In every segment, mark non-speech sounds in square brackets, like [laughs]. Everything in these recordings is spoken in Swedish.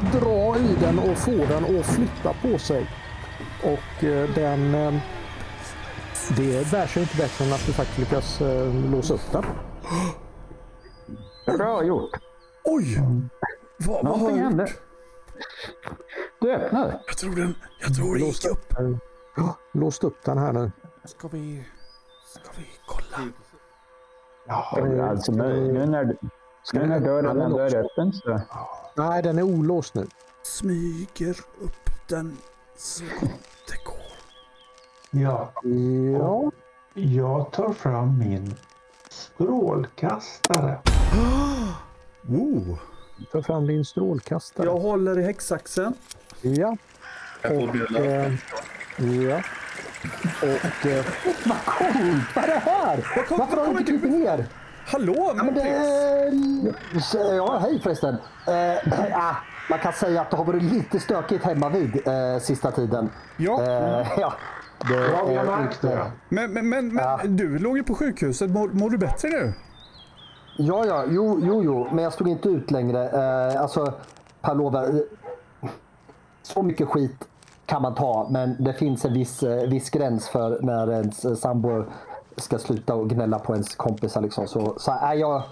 dra i den och få den att flytta på sig. Och eh, den... Eh, det bär sig inte bättre än att du faktiskt lyckas eh, låsa upp den. Bra gjort. Oj! Vad, vad har jag hände. gjort? Du öppnade. Jag tror den, jag tror den gick Låst upp. ja, [gasps] låst upp den här nu. Ska vi, ska vi kolla? Alltså, nu, nu när, nu när dörren ändå är öppen så... Nej, den är olåst nu. Smyger upp den så gott det går. Ja, Ja, jag tar fram min strålkastare. [gasps] Wow. ta fram din strålkastare. Jag håller i häcksaxen. Ja. Jag får Och, eh, ja. Och... Eh, vad coolt! Vad är det här? Varför var har du kommer inte ner? Hallå, Men det, så- ja, hej förresten. Eh, [clears throat] ah, man kan säga att det har varit lite stökigt hemma vid eh, sista tiden. Ja. Eh, [laughs] ja. Det, Ja, vi har är märkt det. Men, men, men, men du låg ju på sjukhuset. Mår, mår du bättre nu? Ja, ja, jo, jo, jo, men jag stod inte ut längre. Eh, alltså, Pavlova, eh, så mycket skit kan man ta, men det finns en viss, viss gräns för när ens sambo ska sluta och gnälla på ens kompisar. Liksom. Så, så äh, jag,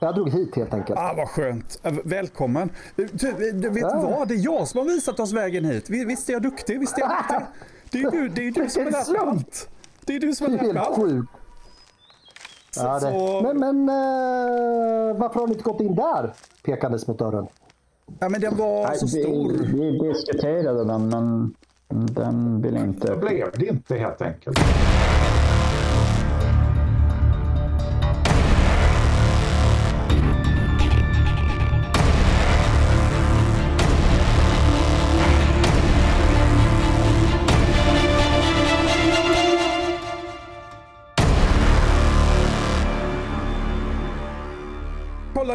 jag drog hit helt enkelt. Ah, vad skönt. Eh, Välkommen. Du, du, du vet Ja. vad? Det är jag som har visat oss vägen hit. Vi- Visst är jag duktig? Visst är jag duktig? [laughs] Det är ju du, det är du som har Vilken lärt allt. Det är du som Det har är lärt allt. Ja, Så- det. Men, men eh, varför har ni inte gått in där? Pekandes mot dörren. Ja, men den var Nej, så stor. vi, vi diskuterade den, men den ville Det inte... blev det inte helt enkelt.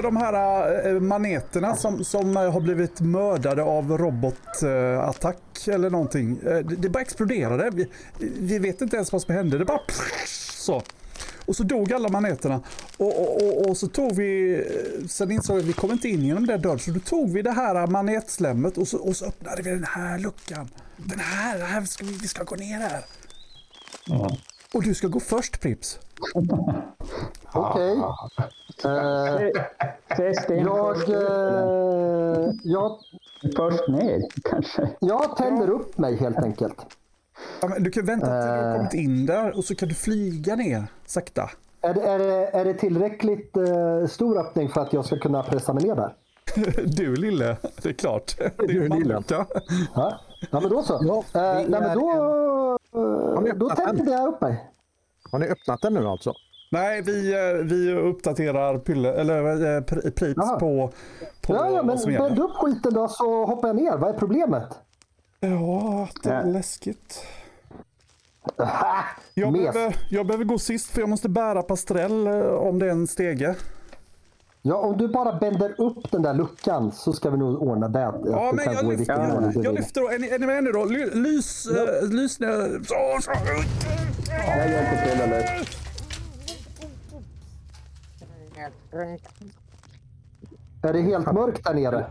De här äh, maneterna som, som äh, har blivit mördade av robotattack eller någonting. Äh, det, bara exploderade. Vi, vi vet inte ens vad som hände. Det bara så. Och så dog alla maneterna. Och, och, och, och så tog vi, eh, sen insåg vi att vi kom inte in genom den dörren. Så då tog vi det här manetslemmet och så, och så öppnade vi den här luckan. Den här, här ska vi, vi ska gå ner här. Ja. Och du ska gå först Prips. Okej. Eh, Se Sten jag, först, eh, jag, först ner, kanske. jag tänder upp mig helt enkelt. Ja, men du kan vänta tills du har Eh. kommit in där och så kan du flyga ner sakta. Är det, är det, är det tillräckligt eh, stor öppning för att jag ska kunna pressa mig ner där? [laughs] Du lille, det är klart. [laughs] Det är Du, lille. Ja, ja men då så. Ja, eh, nej, men då, eh, då tänder jag upp mig. Har ni öppnat den nu alltså? Nej, vi, eh, vi uppdaterar Pylle, eller Pri- Jaha. på, på Ja, ja, men bänd upp skiten då så hoppar jag ner. Vad är problemet? Ja, det är Ja. läskigt. Jag behöver, jag behöver gå sist för jag måste bära pastrell eh, om det är en stege. Ja, om du bara bänder upp den där luckan så ska vi nog ordna det. Ja, men jag lyfter, jag vill. lyfter då. Är ni, är ni med nu då? Ly- Lys, eh, lys ner. Så, så. Jag hjälper till eller? Är det helt mörkt där nere?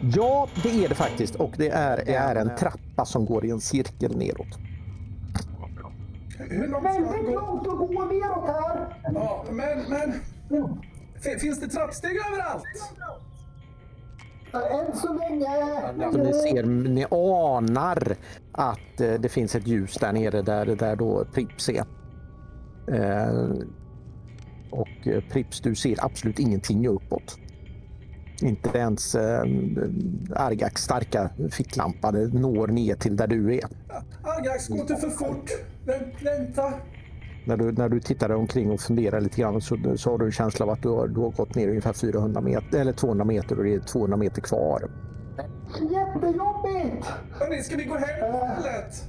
Ja, det är det faktiskt. Och det är, det är en trappa som går i en cirkel neråt. Jag gå? långt att gå neråt här! Ja, men, men. Fin- Finns det trappsteg överallt? Än så länge... Så ni ser, ni anar att eh, det finns ett ljus där nere där, där då Prips är. Eh, och eh, Prips, du ser absolut ingenting uppåt. Inte ens eh, Argax starka ficklampa når ner till där du är. Argax, gå inte för fort. Vänt, vänta. När du, när du tittar omkring och funderar lite grann så, så har du en känsla av att du har, du har gått ner ungefär 400 meter eller 200 meter och det är 200 meter kvar. Jättejobbigt! Hörni, ska vi gå hem istället?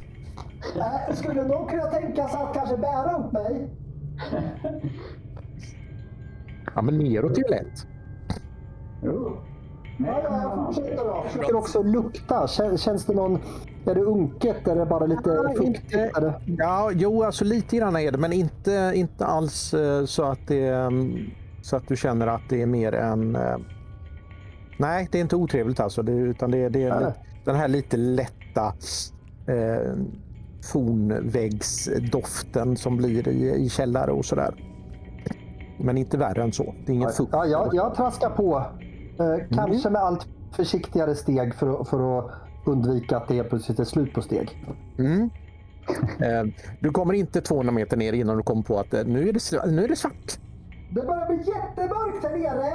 Äh, skulle någon kunna tänka sig att kanske bära upp mig? Ja, men neråt är ju lätt. Ja, ja, jag fortsätter då. Försöker också lukta. Kän- Känns det någon... Är det unket? Är det bara lite fuktigt? Är det... Ja, jo, alltså lite grann är det, men inte, inte alls eh, så att, det, mm, så att du känner att det är mer än... eh, Nej, det är inte otrevligt alltså. Det, utan det, det är Nej. den här lite lätta eh, fornväggsdoften som blir i, i källare och sådär. Men inte värre än så. Det är ingen fukt. Ja, jag, jag traskar på. Eh, kanske med allt försiktigare steg för, för att undvika att det helt plötsligt är slut på steg. Mm. Eh, du kommer inte 200 meter ner innan du kommer på att eh, nu är det, nu är det svart. Det börjar bli jättemörkt där nere!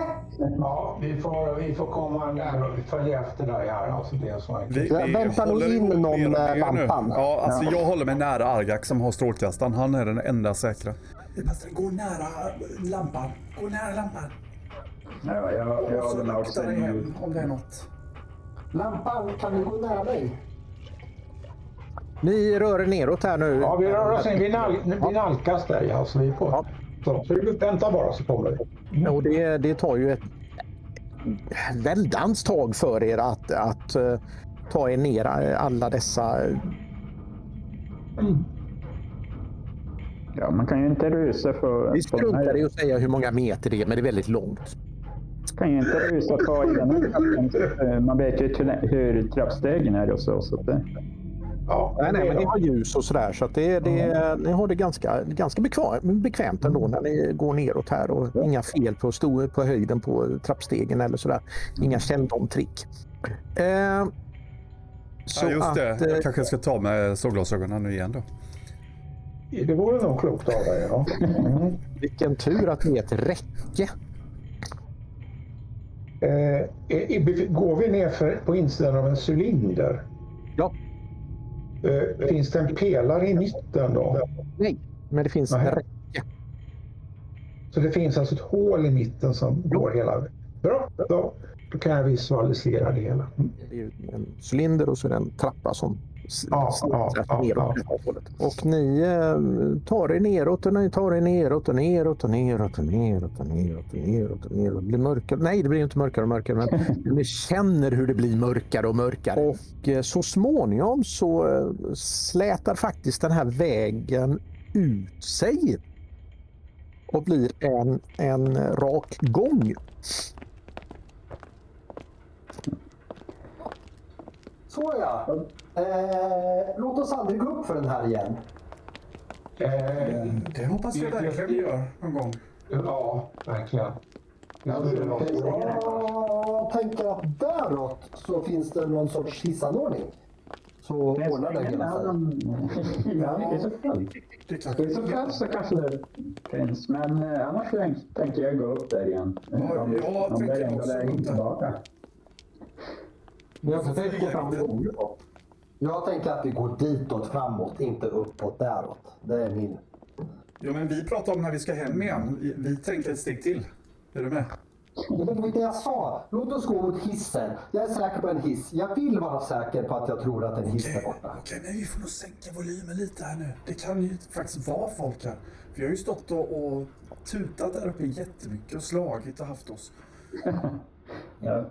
Ja, vi får, vi får komma där och följa efter dig här. Alltså det är så. Vi, Jag väntar nog in någon och med nu. lampan. Ja, alltså jag håller mig nära Argak som har strålkastaren. Han är den enda säkra. Gå nära lampan. Gå nära lampan. Ja, jag, jag håller mig också nu. om det är något. Lampan, kan du gå nära mig? Ni rör er neråt här nu. Ja, vi rör oss in. Vi, nal, vi nalkas dig. Alltså, vi är på. Ja. Så, så vi väntar bara så kommer vi. Och det, det tar ju ett väldans tag för er att, att eh, ta er ner eh, alla dessa... eh, Ja, man kan ju inte rusa för... Vi struntar i att säga hur många meter det är, men det är väldigt långt. Kan ju inte rusa på i den här trappen. Eh, Man vet ju hur, trappstegen är och så. så att det, Ja, Nej, nej, men ni har ljus och sådär, så att det, det, ni har det ganska, ganska bekvämt, ändå när ni går neråt här och inga fel på, stor, på höjden på trappstegen eller sådär. Inga källdomtrick. Eh, så Ja, just det. att, eh, Jag kanske ska ta med solglasögonen nu igen då. Det vore nog klokt av dig. Ja. Mm. [laughs] vilken tur att det är ett räcke. Eh, går vi ner på insidan av en cylinder? Ja. Eh, finns det en pelare i mitten då? Nej, men det finns Nej. ett räcke. Så det finns alltså ett hål i mitten som går hela vägen? Bra, då, då kan jag visualisera det hela. Mm. Det är en cylinder och så är det en trappa som Ja, ja, ja. Och ni eh, tar er neråt och ni tar er neråt och neråt och neråt och neråt och neråt och neråt och neråt. Det blir mörkare. Nej, det blir inte mörkare och mörkare, [laughs] men ni känner hur det blir mörkare och mörkare. Och eh, så småningom så eh, slätar faktiskt den här vägen ut sig och blir en, en rak gång. Så ja. Eh, låt oss aldrig gå upp för den här igen. Eh, Det hoppas jag verkligen vi gör någon gång. ja, verkligen. Det. Jag tänker att däråt så finns det någon sorts hissanordning. Så ordnar det hela sig. Ja, i så fall. Det är så fall så kanske det finns. Men eh, annars tänk- tänker jag gå upp där igen. Ja, jag det tänker är enda också gå där. tillbaka. Men jag försöker gå fram Jag tänker att vi går ditåt framåt, inte uppåt däråt. Det är min. Ja, men vi pratar om när vi ska hem igen. Vi- Vi tänker ett steg till. Är du med? Men det var det jag sa. Låt oss gå mot hissen. Jag är säker på en hiss. Jag vill vara säker på att jag tror att en hiss är borta. Okej, men vi får nog sänka volymen lite här nu. Det kan ju faktiskt vara folk här. Vi har ju stått och, och tutat där uppe jättemycket och slagit och haft oss. [laughs] Ja.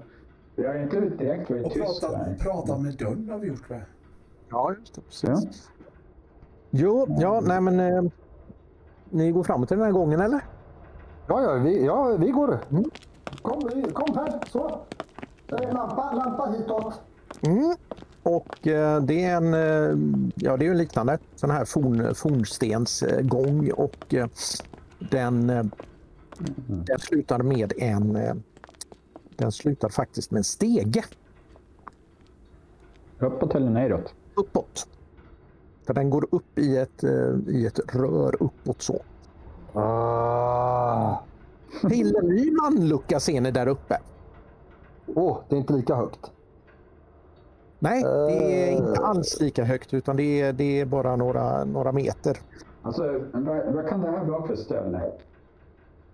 Vi har inte direkt varit Och tysta. pratat, pratat med dörren har vi gjort med. Ja, just det. Precis. Jo, ja, nej men eh, ni går framåt den här gången eller? Ja, ja, vi, ja, vi går. Kom, vi- kom här. Så. Lampa, lampa hitåt. Mm. Och eh, det är en, eh, ja det är ju en liknande sån här forn, fornstensgång och eh, den, eh, den slutar med en, eh, den slutar faktiskt med en stege Uppåt eller neråt? Uppåt. För den går upp i ett, eh, i ett rör uppåt så. Ah. [laughs] Till en ny manlucka ser ni där uppe. Åh, det är inte lika högt. Nej, det är inte alls lika högt utan det är, det är bara några, några meter. Alltså, vad, vad kan det här vara för ställe?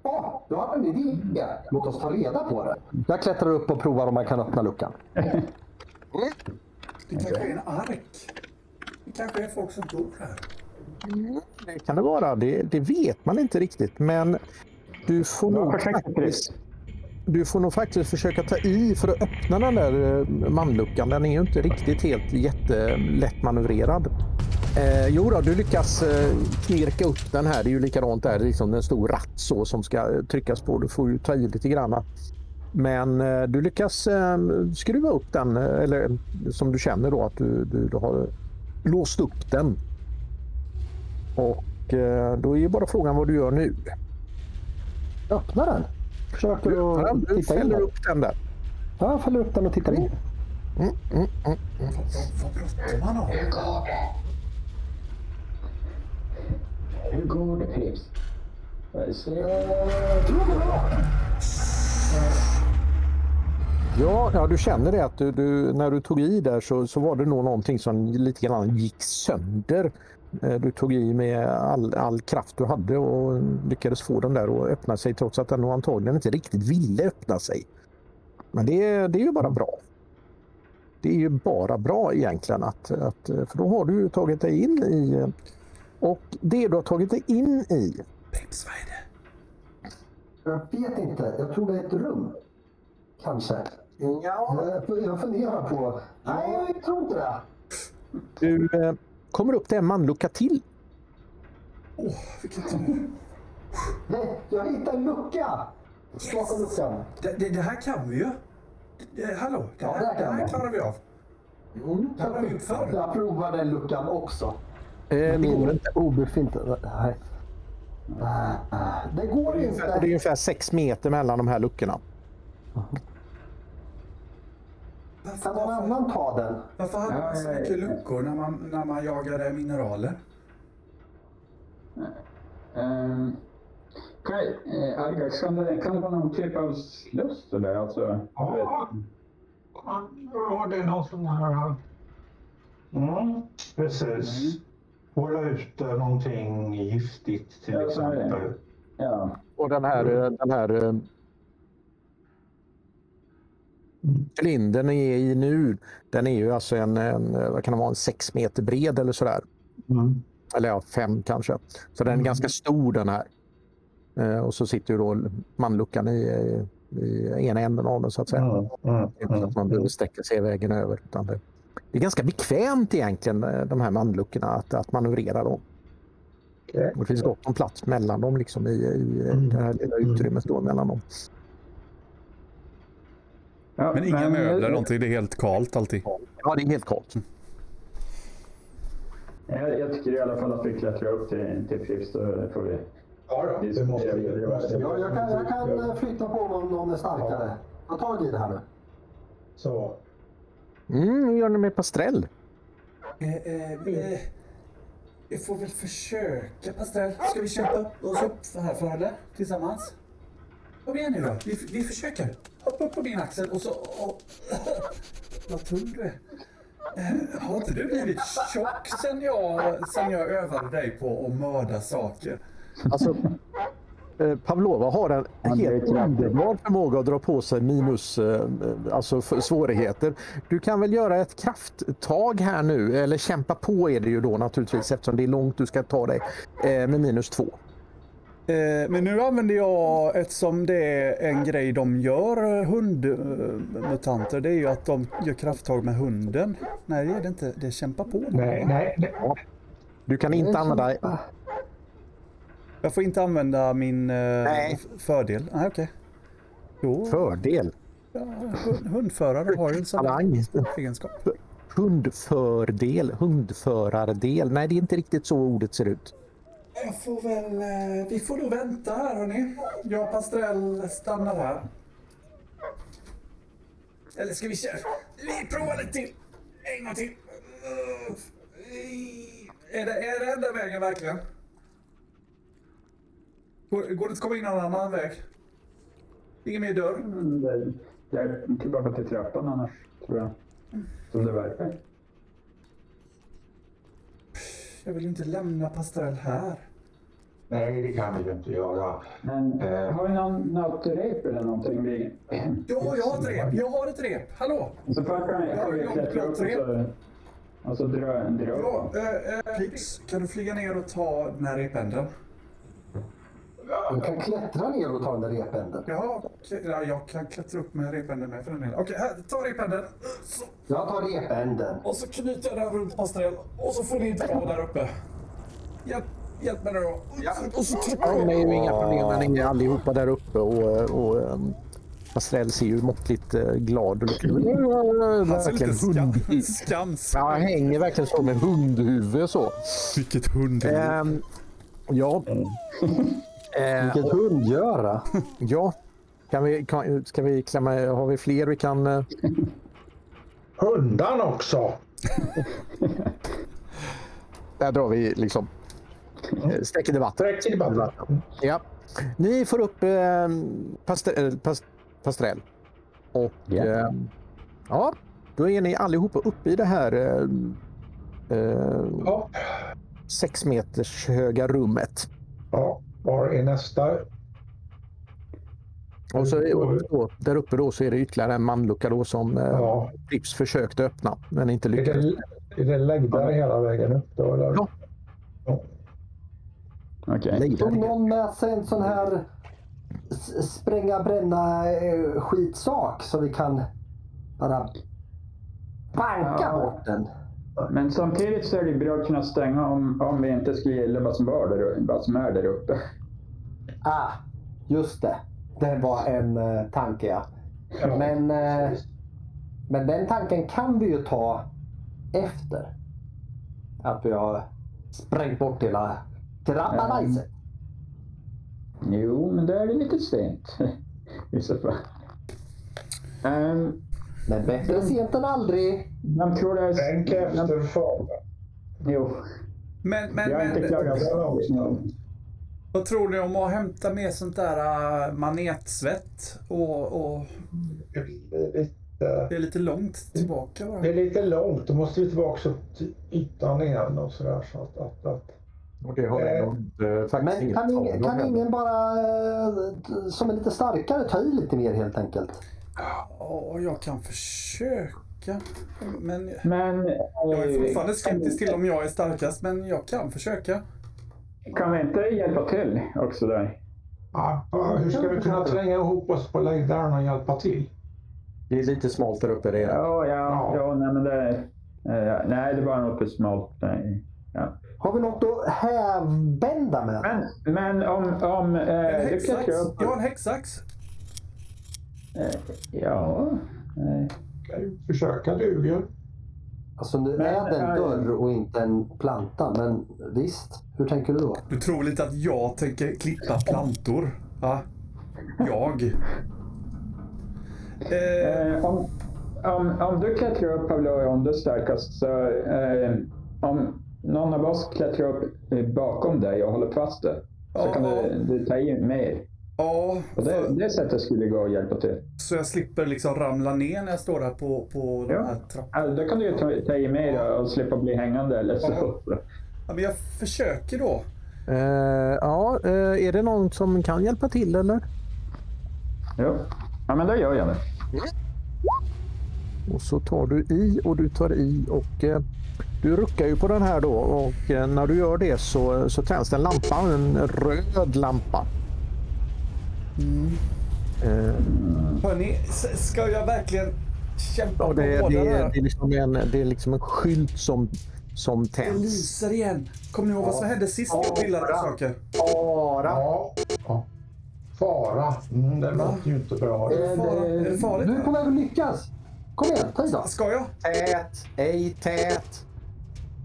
Åh, du har en idé. Låt oss ta reda på det. Jag klättrar upp och provar om man kan öppna luckan. [laughs] Det kanske är en ark. Det kanske är folk som bor här. Det kan det vara. Det, det vet man inte riktigt. Men du får, nog faktiskt, du får nog faktiskt försöka ta i för att öppna den där eh, manluckan. Den är ju inte riktigt helt jättelätt manövrerad. Eh, jo då, du lyckas eh, knirka upp den här. Det är ju likadant där. Det är liksom en stor ratt så som ska tryckas på. Du får ju ta i lite grann. Men eh, du lyckas eh, skruva upp den, eh, eller eh, som du känner då att du, du, du har låst upp den. Och eh, då är ju bara frågan vad du gör nu. Öppna den. Försöker Du, att du titta in där. upp den där. Ja, jag fäller upp den och tittar in. Mm, mm, mm. Vad bråttom han har. Hur går det Pripps? Ja, ja, du känner det att du, du, när du tog i där så, så var det nog någonting som lite grann gick sönder. Eh, du tog i med all, all kraft du hade och lyckades få den där att öppna sig trots att den nog antagligen inte riktigt ville öppna sig. Men det, det är ju bara bra. Det är ju bara bra egentligen att, att för då har du tagit dig in i och det du har tagit dig in i Prips, vad är det? Jag vet inte. Jag tror det är ett rum. Kanske. Ja. Jag, jag funderar på... Nej, jag tror inte det. Du eh, kommer upp till en manlucka till. Åh, vilken tur. Nej, jag hittade en lucka. Bakom luckan. Det, det, det här kan vi ju. Det, det, hallå, det Ja, det här, det kan här vi. klarar vi av. Mm. Jag provar den luckan också. Eh, det går inte. Obefintlig. Nej. Det går Det är inte. ungefär sex meter mellan de här luckorna. Kan någon annan ta den? varför hade man så mycket luckor när man, när man jagade mineraler? Um, kan, eh, Algax, kan det, kan det vara någon typ av sluss eller? Alltså, Ja. Ja, det är någon sån här... Mm, precis. Hålla ute någonting giftigt till exempel. ja. Och den här, eh, den här eh, cylindern är i nu, den är ju alltså en, en eh, vad kan det vara, en sex meter bred eller sådär. Mm. Eller ja, fem kanske. Så den är ganska stor den här. Eh, och så sitter ju då manluckan i, i ena änden av den så att säga. Mm. Mm. Så att man behöver sträcka sig vägen över. Utan det, det är ganska bekvämt egentligen eh, de här manluckorna att, att manövrera dem. Och det finns gott om plats mellan dem liksom i, i Mm. det här lilla utrymmet då mellan dem. Ja, Men inga eh, möbler, någonting. Det är helt kalt alltid. Ja, det är helt kallt. Jag, jag tycker i alla fall att vi klättrar upp till, till Pripps. Då får vi... Ja, då, det måste vi det måste vi Ja, jag, kan, jag kan flytta på om någon är starkare. Ta tag i det här nu. Så. Mm, hur gör ni med Pastrell? Eh, eh, vi, vi får väl försöka, Pastrell. Ska vi upp oss upp för här för eller? Tillsammans? Kom igen nu då. Vi, vi försöker. Hoppa upp på min axel och så... Och, [laughs] vad tung du är. Eh, har inte du blivit tjock sen jag, sen jag övade dig på att mörda saker? Alltså, eh, Pavlova har en helt underbar förmåga att dra på sig minus, eh, alltså f- svårigheter. Du kan väl göra ett krafttag här nu, eller kämpa på är det ju då naturligtvis eftersom det är långt du ska ta dig, eh, med minus två. Eh, men nu använder jag, eftersom det är en grej de gör, eh, hundmutanter, det är ju att de gör krafttag med hunden. Nej, det är det inte. Det är kämpa på. Nej, nej, nej. Du kan inte använda... Jag får inte använda min eh, Nej. fördel. Nej, okej. Jo, Fördel. ja, hund- hundförare har ju en sån egenskap. Hundfördel. Hundförardel. Nej, det är inte riktigt så ordet ser ut. Jag får väl... Eh, vi får nog vänta här hörni. Jag och Pastrell stannar här. Eller ska vi köra? Vi provar lite till. En gång till. Är det, är det enda vägen verkligen? Går, går det att komma in någon annan väg? Ingen mer dörr? Mm, det- Jag är tillbaka till trappan annars, tror jag. Som det verkar. Jag vill inte lämna Pastrell här. nej, det kan vi ju inte göra. Men Eh. har vi någon, något rep eller någonting? Vi... Ja, jag har ett rep. Jag har ett rep. Hallå? Så får kan Ja, vi långt, klättra upp och långt så, och så dra, dra Ja, eh, eh, Pix, kan du flyga ner och ta den här repändeln? Du kan klättra ner och ta den där repändeln. Ja, ja, jag kan klättra upp med repändeln med för den delen. Okej, här, ta repändeln. Så, Jag tar repändeln. och så knyter jag den runt Pastrell och så får ni dra där uppe. Hjälp, hjälp mig nu då. Och så trycker Ja, jag. det är ju inga problem ni är allihopa där uppe och, och ehm, Pastrell ser ju måttligt eh, glad ut. Han ser lite hund. skam, skams. Ja, han hänger verkligen så med hundhuvud så. Vilket hund. Ehm, ja. Eh, Vilket hundgöra. ja. Kan vi, kan, ska vi klämma, har vi fler vi kan... eh, Hundarna också. [laughs] Där drar vi liksom eh, streck i debatten. Direkt till debatten. Ja. Ni får upp eh, paste, eh, pas, Pastrell. Och Ja. eh, ja, då är ni allihopa uppe i det här eh, eh, Ja. sex meters höga rummet. ja. Var är nästa? Och så är- då, där uppe då så är det ytterligare en manlucka då som eh, Ja. Prips försökte öppna men inte Är lyckades. det, är det läggare hela vägen upp då? Eller? Ja. Okej. Nej, Tog någon med sig en sån här spränga bränna eh, skitsak så vi kan bara banka Ja. bort den? Men samtidigt så är det bra att kunna stänga om, om vi inte skulle gilla vad som, var där, vad som är där uppe. Ah, just det. Det var en uh, tanke ja. Ja. Men, eh, men den tanken kan vi ju ta efter att vi har sprängt bort hela grabbalajset. Jo, men då är det lite sent. [laughs] I så fall. Um, Men bättre sent än aldrig. Vem tror är... Tänk efter fan. Jo, Men, men, jag har inte klagat. vad tror ni om att hämta med sånt där äh, manetsvett? Och, och Det är lite, långt tillbaka bara. det är lite långt. Då måste vi tillbaka upp till ytan igen och sådär. Så att, att, att. Och det har nog inte- faktiskt Men kan, ingen, kan ingen bara, eh, som är lite starkare, ta i lite mer helt enkelt? Ja, jag kan försöka. Men Men... jag är eh, fortfarande skeptisk till om jag är starkast, men jag kan försöka. Kan vi inte hjälpa till också där? Ja, hur ska vi kunna tränga ihop oss på läggaren och hjälpa till? Det är lite smalt där uppe redan. Ja, ja, Ja. ja nej men det... eh, nej, det var nog för smalt. Nej. Ja. Har vi något att hävbända med? Men, men om... om eh, En du häcksax. Jag har en häcksax. Eh, ja... Eh, Kan ju försöka duger. Alltså nu Men, är det en äh, dörr och inte en planta, men visst. Hur tänker du då? Du tror lite att jag tänker klippa plantor? Va? Jag? Eh, eh, om, om, om du klättrar upp Pavlo och om du är starkast så... Eh, om någon av oss klättrar upp bakom dig och håller fast det så Ja, kan du, du ta i mer. Ja, Och det, det sättet skulle gå att hjälpa till. så jag slipper liksom ramla ner när jag står där på, på de Ja. här trapporna. Alltså, då kan du ju ta, ta i mer och slippa bli hängande eller så. Ja, men jag försöker då. Eh, ja, eh, är det någon som kan hjälpa till eller? Jo. Ja, men då gör jag det. Och så tar du i och du tar i och eh, du ruckar ju på den här då och eh, när du gör det så, så tänds det en lampa, en röd lampa. Eh, Hörni, ska jag verkligen kämpa och på det, det, det, är liksom en, det är liksom en skylt som, som Det tänds. lyser igen. Kommer ni ihåg vad som hände sist jag bildade bra. saker? Bara. Ja. ja. Fara. Mm, det låter ju inte bra. Är det, fara, är det farligt? Du är på väg att lyckas. Kom igen, ta då. Ska jag? Tät, ej tät.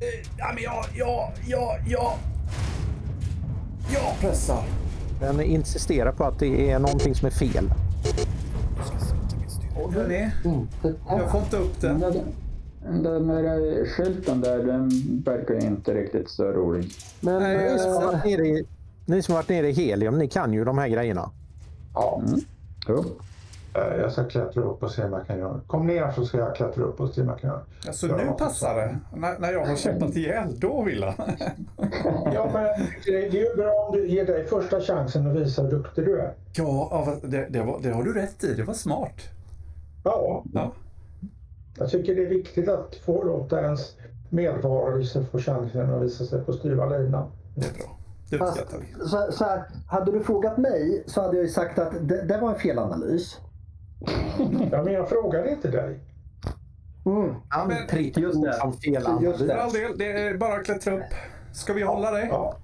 Eh, Ja, men jag, jag, jag, jag... Jag pressar. Den insisterar på att det är någonting som är fel. Hörni, jag får inte upp den. Den, där skylten där, den verkar inte riktigt så rolig. Men Nej, Ni som, har eh, varit nere i, ni som har varit nere i helium, ni kan ju de här grejerna. Ja. Jo. Eh, Jag ska klättra upp och se om jag kan göra Kom ner så ska jag klättra upp och se om jag kan göra Alltså Ja. nu passar det. När, när jag har kämpat ihjäl, då vill han. [laughs] Ja, men det är ju bra om du ger dig första chansen att visa hur duktig du är. Ja, det, det, var, det har du rätt i. Det var smart. Ja, Ja. jag tycker det är viktigt att få låta ens medvarelse få chansen att visa sig på styva linan. Det är bra. Det fast, så, så här, hade du frågat mig så hade jag ju sagt att det, det var en felanalys. Ja, men jag frågade inte dig. Mm. Anprick Just det. som fel Just det. all del, det är bara att klättra upp. Ska vi hålla dig? Ja,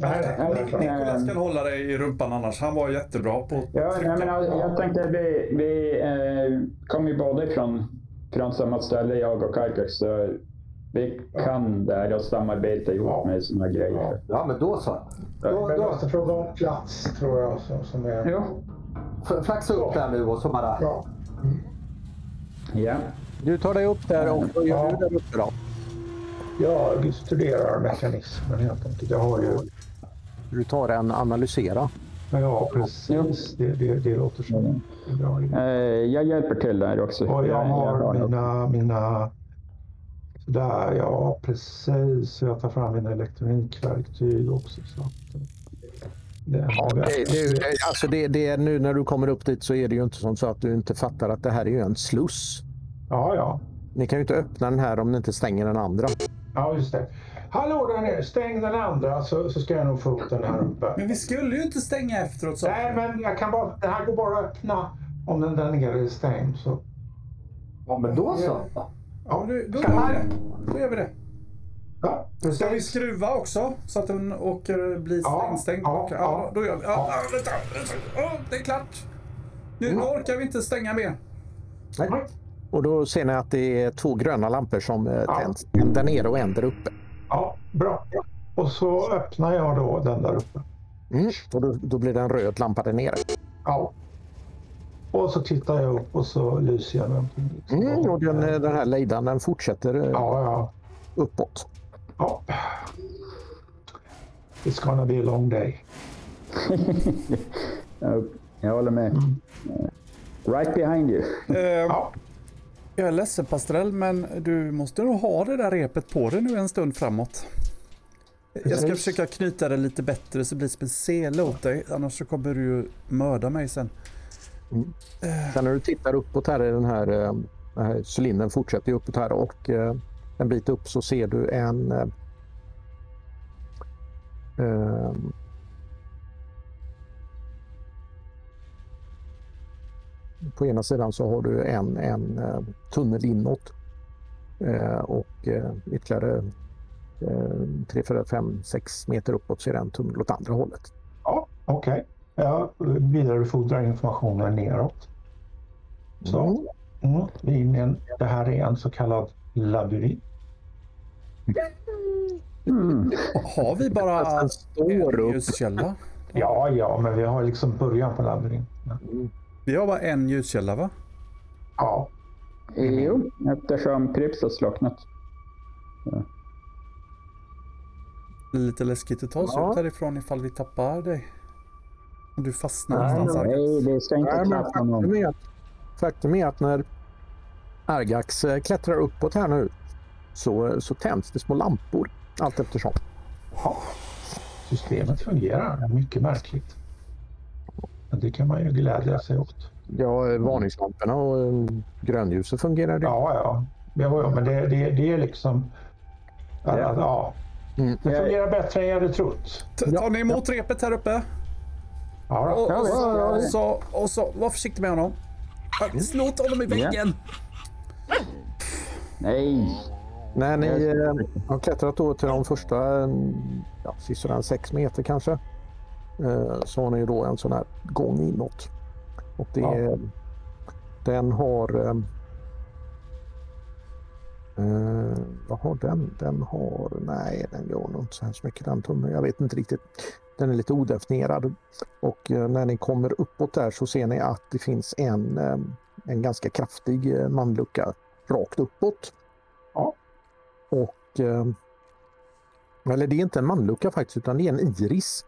Nej, nej, klart. Nikolas kan hålla dig i rumpan annars. Han var jättebra på att Ja, trycka. nej, men jag, jag tänkte vi, vi eh, kommer ju båda ifrån, från samma ställe, jag och Argax, så vi kan det här och samarbeta ihop med såna grejer. Ja, men då så. Då, Men det då, måste fråga om plats, tror jag, som, som är... Jo. Flaxa upp där nu och så bara... Ja. Ja. Du tar dig upp där och vad gör du där uppe då? Jag studerar mekanismen helt enkelt. Jag har ju... Du tar en analysera. Ja, precis. Det, det, det låter som en bra idé. Eh, jag hjälper till där också. Och jag har mina... mina där, ja precis. Jag tar fram mina elektronikverktyg också. Så att, det, Ja, det, det, alltså det, det är nu när du kommer upp dit så är det ju inte som så att du inte fattar att det här är ju en sluss. ja, ja. Ni kan ju inte öppna den här om ni inte stänger den andra. Ja, just det. Hallå där nere, stäng den andra så, så ska jag nog få upp den här uppe. Men vi skulle ju inte stänga efteråt. Så. Nej, men jag kan bara, det här går bara att öppna om den där nere är stängd. Så. Ja, men då så. Ja, Ja, då, då, det. då gör vi det. Ja, Ska vi skruva också så att den åker, blir Ja, stängd? ja, ja. ja, då gör vi. Ja, vänta, vänta. Ja, det är klart. Nu Mm. orkar vi inte stänga mer. Nej. Och då ser ni att det är två gröna lampor som eh, Ja. tänds. En där nere och en där uppe. Ja, bra. Och så öppnar jag då den där uppe. Mm. Och då, då blir det en röd lampa där nere. Ja. Och så tittar jag upp och så lyser jag den. Mm. Och den, eh, den här lejdan den fortsätter eh, Ja, ja. uppåt. Ja. It's gonna be a long day. Ja, Jag håller med. Right behind you. Eh, Ja, Jag är ledsen Pastrell, men du måste nog ha det där repet på dig nu en stund framåt. Jag ska försöka knyta det lite bättre så det blir som en sele åt dig. Annars så kommer du ju mörda mig sen. Sen när du tittar uppåt här i den här, eh, den här cylindern fortsätter ju uppåt här och eh, en bit upp så ser du en eh, eh, På ena sidan så har du en, en eh, tunnel inåt eh, och eh, ytterligare eh, 3, 4, 5, 6 meter uppåt så är det en tunnel åt andra hållet. ja okej. Jag vidarebefordrar informationen neråt. Så. Mm. en- Det här är en så kallad labyrint. Mm. Har vi bara står en upp. ljuskälla? Ja, ja, men vi har liksom början på labyrinten. Vi har bara en ljuskälla va? Ja, Jo, eftersom Prips har slocknat. Det är lite läskigt att ta oss Ja. ut härifrån ifall vi tappar dig. Om du fastnar Nej, någonstans. Nej, det ska inte klappa någon. faktum är att när Argax eh, klättrar uppåt här nu så, så tänds det små lampor allt eftersom. ja. Systemet fungerar. Mycket märkligt. Men det kan man ju glädja sig åt. Ja, eh, varningslamporna och eh, grönljuset fungerar. det. Ja, ja. ja, ja men det, det, det är liksom... Ja. Ja. Mm. Det fungerar bättre än jag hade trott. Tar ni emot repet här uppe? Ja, Och, då. och, och, så, och så, var försiktig med honom. Slå inte honom i väggen. Nej. När ni eh, har klättrat då till de första eh, ja, sisådär sex meter kanske eh, så har ni då en sån här gång inåt. Och det Ja. den har eh, eh, vad har den? Den har, nej den gör nog inte så hemskt mycket den tunneln. Jag vet inte riktigt. Den är lite odefinierad och eh, när ni kommer uppåt där så ser ni att det finns en, eh, en ganska kraftig eh, manlucka rakt uppåt. Och eh, eller det är inte en manlucka faktiskt utan det är en iris.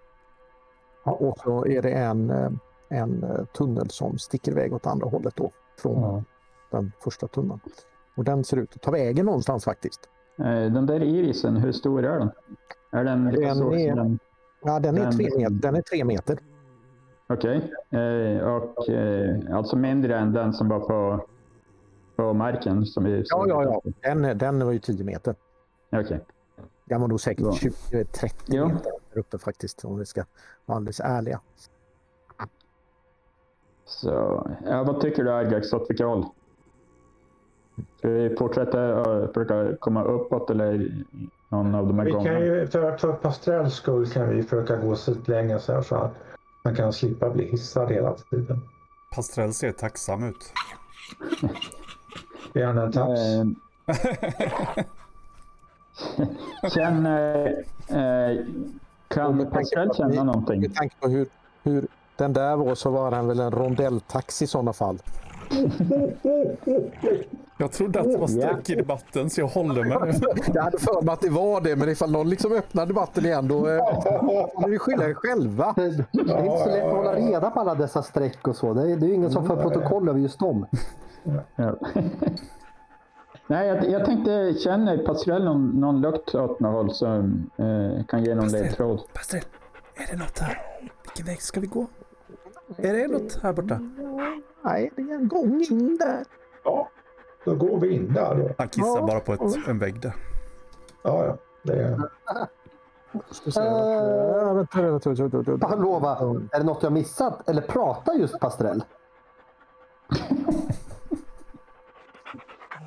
Ja. Och så är det en, eh, en tunnel som sticker iväg åt andra hållet då från Ja. den första tunneln. Och den ser ut att ta vägen någonstans faktiskt. Den där irisen, hur stor är den? Är den Den är- den? Ja, den, är Den- tre meter, den är tre meter. Okej. Eh, och eh, alltså mindre än den som var på, på marken? Som vi Ja, ja, ja. Den, den var ju 10 meter. Okej. Den var nog säkert Ja. 20-30 Ja. meter där uppe faktiskt om vi ska vara alldeles ärliga. Så, ja, vad tycker du Argax, åt vilket håll? Ska vi fortsätta uh, försöka komma uppåt eller någon av de här Vi kan gångerna. ju, för, för Pastrells skull kan vi försöka gå sitlänges här så att man kan slippa bli hissad hela tiden. Pastrell ser tacksam ut. Gärna en taps. Eh, [laughs] Känn, eh, kan Pastrell känna någonting? Med tanke på hur, hur den där var så var den väl en rondelltaxi i sådana fall. Jag trodde att det var streck i debatten så jag håller mig. [laughs] Jag hade för mig att det var det, men ifall någon liksom öppnar debatten igen då eh, får ni skylla er själva. Det, är inte så lätt att hålla reda på alla dessa streck och så. Det är, det är ju ingen som för protokoll över just dem. Ja. Nej, jag, jag tänkte, känner Pastrell någon, någon lukt åt något håll som eh, kan ge någon ledtråd? Pastrell, är det något här? Vilken väg ska vi gå? Är det något här borta? Nej, det är en gång in där. Ja, då går vi in där då. Han kissar Ja. bara på ett, en vägg där. Ja, ja. Det är... Vänta, vänta. Pavlova, är det något jag missat? Eller pratar just Pastrell?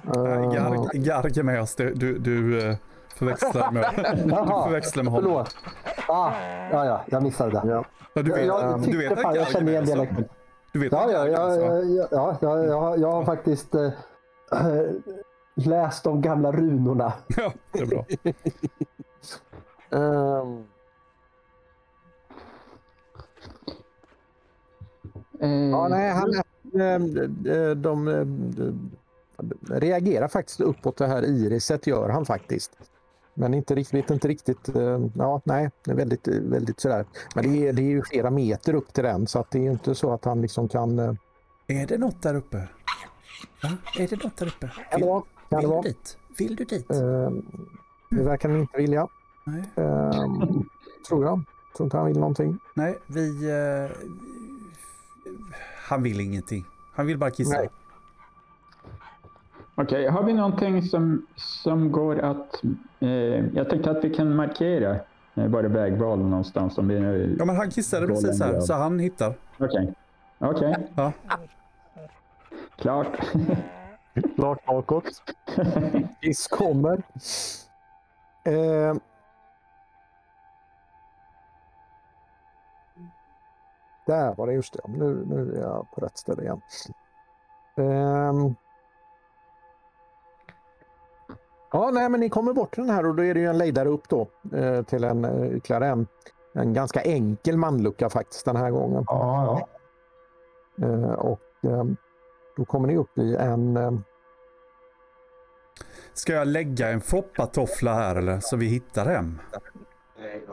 Nej, Garg, är med oss. Du, du, du eh, förväxlar med, du förväxlar med honom. Förlåt. Ah, ja, ja, jag missade det. Ja. Ja, du vet, Jag du vet att fan jag kände igen dialekten. Du vet Ja, ja, ja, ja, ja, ja, jag, har faktiskt eh, [clears throat] läst de gamla runorna. [laughs] Ja, det är bra. Eh, ja, nej, han, ehm, eh, de, eh, de reagerar faktiskt uppåt det här iriset, gör han faktiskt. Men inte riktigt, inte riktigt. eh, Ja, nej, det är väldigt, väldigt sådär. Men det är, det är ju flera meter upp till den så att det är ju inte så att han liksom kan... eh, Är det något där uppe? Va? Är det något där uppe? Kan det vara? Kan det vill vara? du dit? Vill du dit? Ehm, Det verkar han inte vilja. Nej. Ehm, tror jag. Tror inte han vill någonting. Nej, vi... Eh, han vill ingenting. Han vill bara kissa. Nej. Okej, har vi någonting som, som går att... Eh, jag tänkte att vi kan markera eh, våra vägval någonstans. Om vi nu... Ja, men han kissade precis här, så han hittar. Okej. Okej, Ja. klart. [laughs] Klart bakåt. [laughs] Kiss kommer. Ehm. Där var det, just det. Nu, nu är jag på rätt ställe igen. Ehm. Ja, nej, men ni kommer bort till den här och då är det ju en lejdare upp då eh, till en eh, ytterligare en, en ganska enkel manlucka faktiskt den här gången. Ja, ja. Eh, och ehm, då kommer ni upp i en ehm, Ska jag lägga en foppatoffla här eller? Så vi hittar hem? Nej,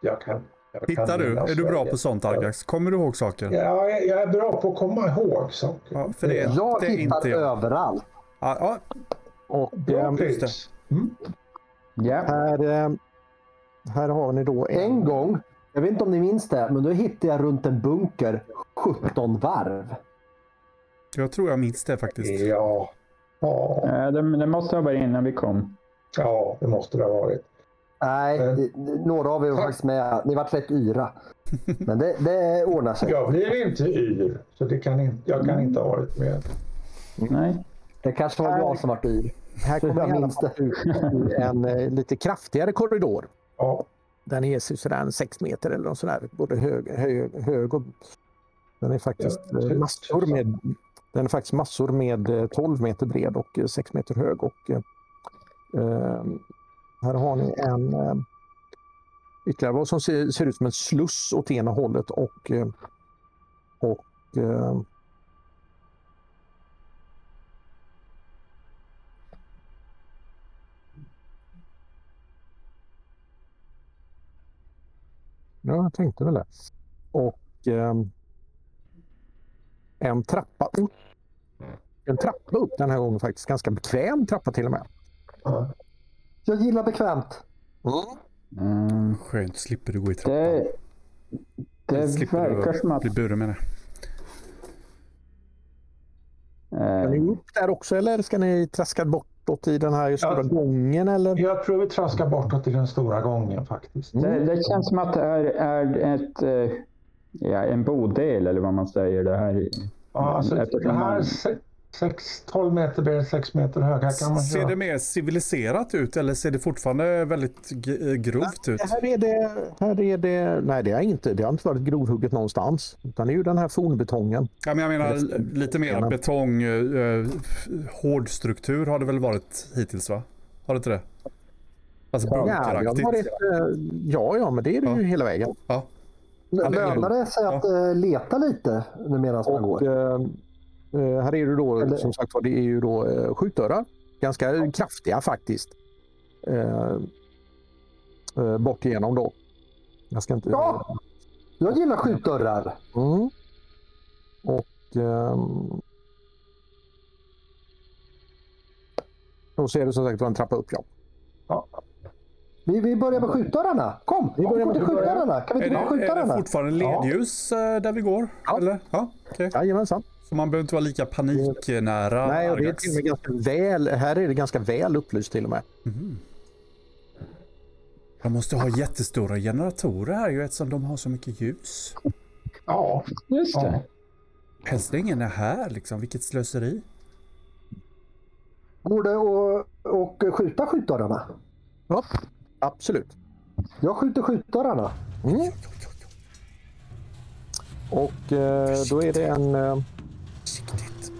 jag kan, Hittar du? Är du bra på sånt Argax? Kommer du ihåg saker? Ja, jag, är bra på att komma ihåg saker. Ja, för det, Jag det är hittar inte jag. överallt. Ja, ja, och Bra pris. Mm. Ja. Här, eh, här har ni då En gång, jag vet inte om ni minns det, men då hittade jag runt en bunker 17 varv. jag tror jag minns det faktiskt. Ja. Ja, Eh, det, det måste ha varit innan vi kom. ja, det måste det ha varit. Nej, det- några av er var faktiskt med. Ni vart rätt yra. [laughs] Men det, det ordnar sig. Jag blir inte yr, så det kan inte, jag kan inte ha varit med. Nej. Det kanske var jag som vart yr. Här kommer Jag minns fall ut en eh, lite kraftigare korridor. Ja, Den är så- sådär en sex meter eller något sådär. Både hög, hög, hög och... Den är faktiskt Ja, eh, massor med... Den är faktiskt massor med eh, 12 meter bred och eh, 6 meter hög. Och, eh, eh, här har ni en eh, ytterligare vad som ser, ser ut som en sluss åt ena hållet och, eh, och eh, Ja, jag tänkte väl det. Och ehm, en trappa upp. En trappa upp den här gången faktiskt. Ganska bekväm trappa till och med. ja. Jag gillar bekvämt. Mm, Skönt, slipper du gå i trappan. det det slipper verkar du som att... bli buren med det. Ska ni Eh, upp där också eller ska ni traska bortåt i den här stora Ja. gången? Eller? Jag tror vi traskar bortåt i den stora gången faktiskt. det, det känns som att det är, är ett, eh, ja, en bodel eller vad man säger. Det här. Ja, alltså, det här 6, 12 meter bred, 6 meter hög. Här kan man Ser köra. det mer civiliserat ut eller ser det fortfarande väldigt eh, grovt ut? Här är det, här är det, nej det är inte, det har inte varit grovhugget någonstans. Utan det är ju den här fornbetongen. Ja, men jag menar lite mer betong, eh, hård struktur har det väl varit hittills va? Har det inte det? Alltså Ja, det har bunkeraktigt. varit, eh, ja, ja, men det är det ju Ja. hela vägen. Ja. Lönar det sig att eh, leta lite nu medan man Och går? Eh, här är det då, Eller- som sagt var, det är ju då eh, skjutdörrar. Ganska kraftiga faktiskt. Eh, eh, bort igenom då. Jag ska inte... Ja. Jag gillar skjutdörrar. Mm. Och... ehm, då ser du som sagt var en trappa upp, ja. Vi, vi börjar med skjutdörrarna. Kom, Vi börjar med till skjutdörrarna. Kan vi inte det, gå till är det skjutdörrarna? fortfarande ledljus eh, där vi går? Ja. Eller? Ja, okej. Jajamensan. Så man behöver inte vara lika paniknära Nej, och det är till och med ganska väl, här är det ganska väl upplyst till och med. De måste ha jättestora generatorer här ju eftersom de har så mycket ljus. Ja, Just ja. det. Helst ingen är här liksom. Vilket slöseri. Går det att och skjuta skjutdörrarna? Ja, absolut. Jag skjuter skjutdörrarna. Mm. Och eh, då är det en... Eh, Försiktigt.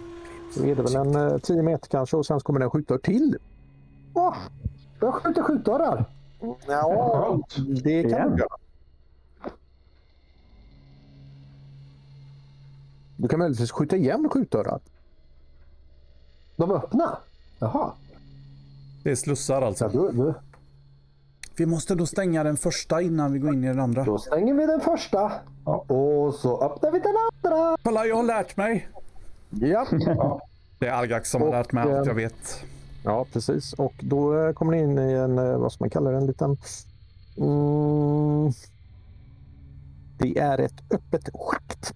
då är det väl en eh, 10 meter kanske och sen kommer det en skjutdörr till. Åh, jag skjuter skjutdörrar. Ja, det kan du göra. Du kan möjligtvis skjuta igen skjutdörrar. De är öppna. Jaha. Det är slussar alltså. Ja, då, då, Vi måste då stänga den första innan vi går in i den andra. då stänger vi den första. Och så öppnar vi den andra. Kolla, jag har lärt mig. Ja, Det är Argax som har Och, lärt mig allt eh, jag vet. ja precis. Och då eh, kommer ni in i en, eh, vad ska man kalla det, en liten... Mm, det är ett öppet schakt.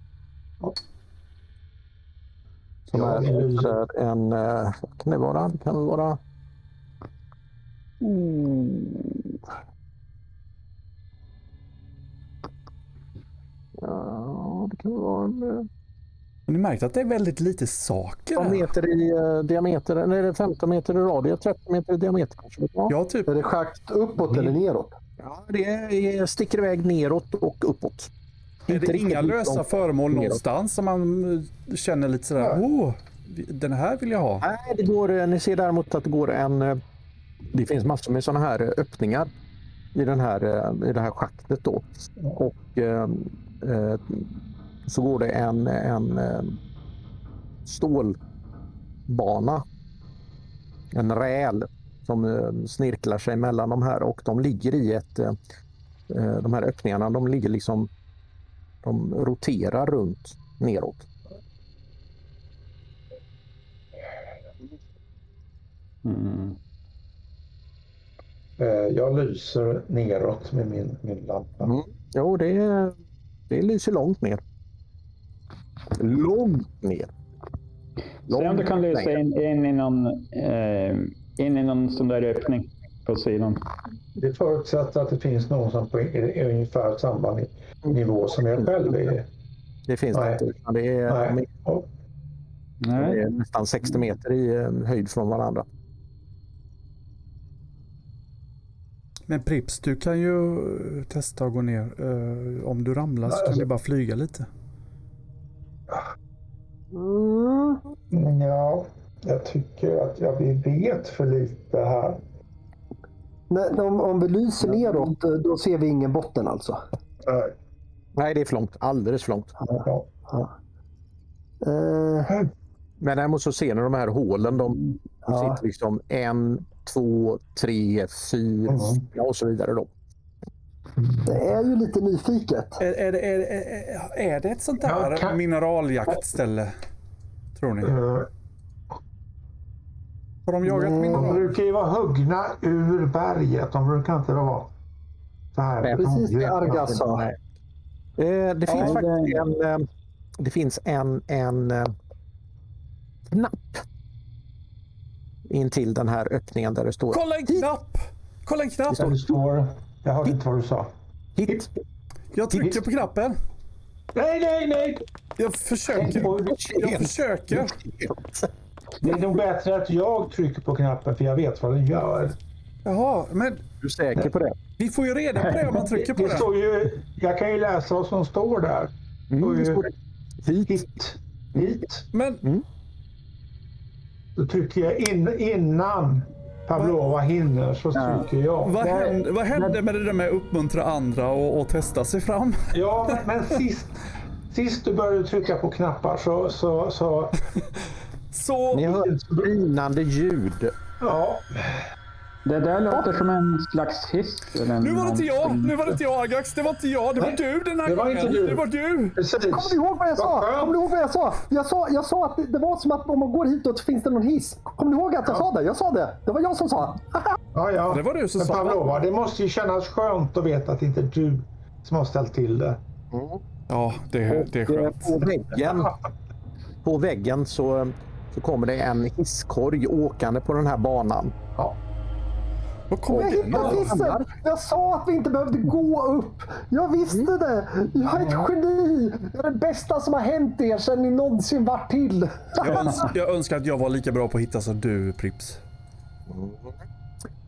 Som Ja, är ungefär en, vad kan det vara? Det kan vara... Mm. Ja, det kan vara en... eh, Men ni märkte att det är väldigt lite saker 15 här. meter i eh, diameter, är det 15 meter i radie, 30 meter i diameter kanske. Ja, Ja, typ. Är det schakt uppåt eller neråt? ja det är, sticker iväg neråt och uppåt. Är Inte det inga lösa långt föremål neråt. någonstans som man eh, känner lite sådär, oh, den här vill jag ha. Nej, det går, eh, ni ser däremot att det går en... eh, Det finns massor med sådana här eh, öppningar i, den här, eh, i det här schaktet då. Och eh, eh, så går det en, en eh, stålbana. En räl som eh, snirklar sig mellan de här och de ligger i ett... eh, De här öppningarna, de ligger liksom... De roterar runt neråt. Mm. jag lyser neråt med min, min lampa. Mm. Jo, det, det lyser långt ner. Långt ner. Se om du kan lysa in, in, i någon, eh, in i någon sån där öppning på sidan. Det förutsätter att det finns någon som på är, är ungefär samma ni- nivå som jag själv är. Det finns det Nej. inte. utan Det är, Nej. Och, de är nästan 60 meter i höjd från varandra. Men Prips, du kan ju testa att gå ner. Eh, om du ramlar så kan Alltså- du bara flyga lite. Mm. ja, jag tycker att jag, vi vet för lite här. Nej, om, om vi lyser neråt, då ser vi ingen botten alltså. Eh, Nej, det är för långt. Alldeles för långt. Ja. Eh, Men däremot så ser ni de här hålen. De Ja. sitter liksom en, två, tre, fyra Mm. ja, och så vidare. Då. Det är ju lite nyfiket. Är, är, det- är, är, är det ett sånt Ja, där kan- mineraljaktställe? Tror ni? Eh, Har de jagat Nej. De mineral? brukar ju vara huggna ur berget. De brukar inte vara så här. Nej, Precis det Argas sa. Eh, det finns Ja, faktiskt det- en, eh, det finns en, en knapp in till den här öppningen där det står Kolla en knapp! Kolla en knapp! Det står, jag hörde inte vad du sa. hit. Jag trycker på knappen. Nej, nej, nej! Jag försöker. Jag försöker. Det är nog bättre att jag trycker på knappen för jag vet vad den gör. Jaha, men Du är säker på det? vi får ju reda på det om man trycker på Det det. står ju, jag kan ju läsa vad som står där. Mm, det står. Hit. Hit. Hit. Men Då trycker jag in, innan Pavlova hinner så trycker jag. vad hände, vad hände med det där med att uppmuntra andra och, och testa sig fram? [laughs] Ja, men, men sist, sist du började trycka på knappar så, så, så Så... Ni hör ett brinande ljud. ja. Det där låter som en slags hiss. Eller Nu var det inte jag! Nu var det inte jag Agax, det var inte jag. Det var Nej, du den här det var gången. inte du. Det var du! Precis. Kommer du ihåg vad jag sa? Kommer du ihåg vad jag sa? Jag sa, jag sa att det, det var som att om man går hitåt så finns det någon hiss. Kommer du ihåg att jag sa det? Jag sa det. Det var jag som sa. Ja, ja. Det var du som Men sa det. Pavlova, det måste ju kännas skönt att veta att det inte är du som har ställt till det. Ja, det, det är skönt. På väggen, på väggen så, så kommer det en hisskorg åkande på den här banan. Ja. Vad kom Jag hittade hissen! Jag sa att vi inte behövde gå upp! Jag visste det! Jag är ett geni! Jag är det bästa som har hänt er sedan ni någonsin vart till. Jag, öns jag önskar att jag var lika bra på att hitta som du, Prips.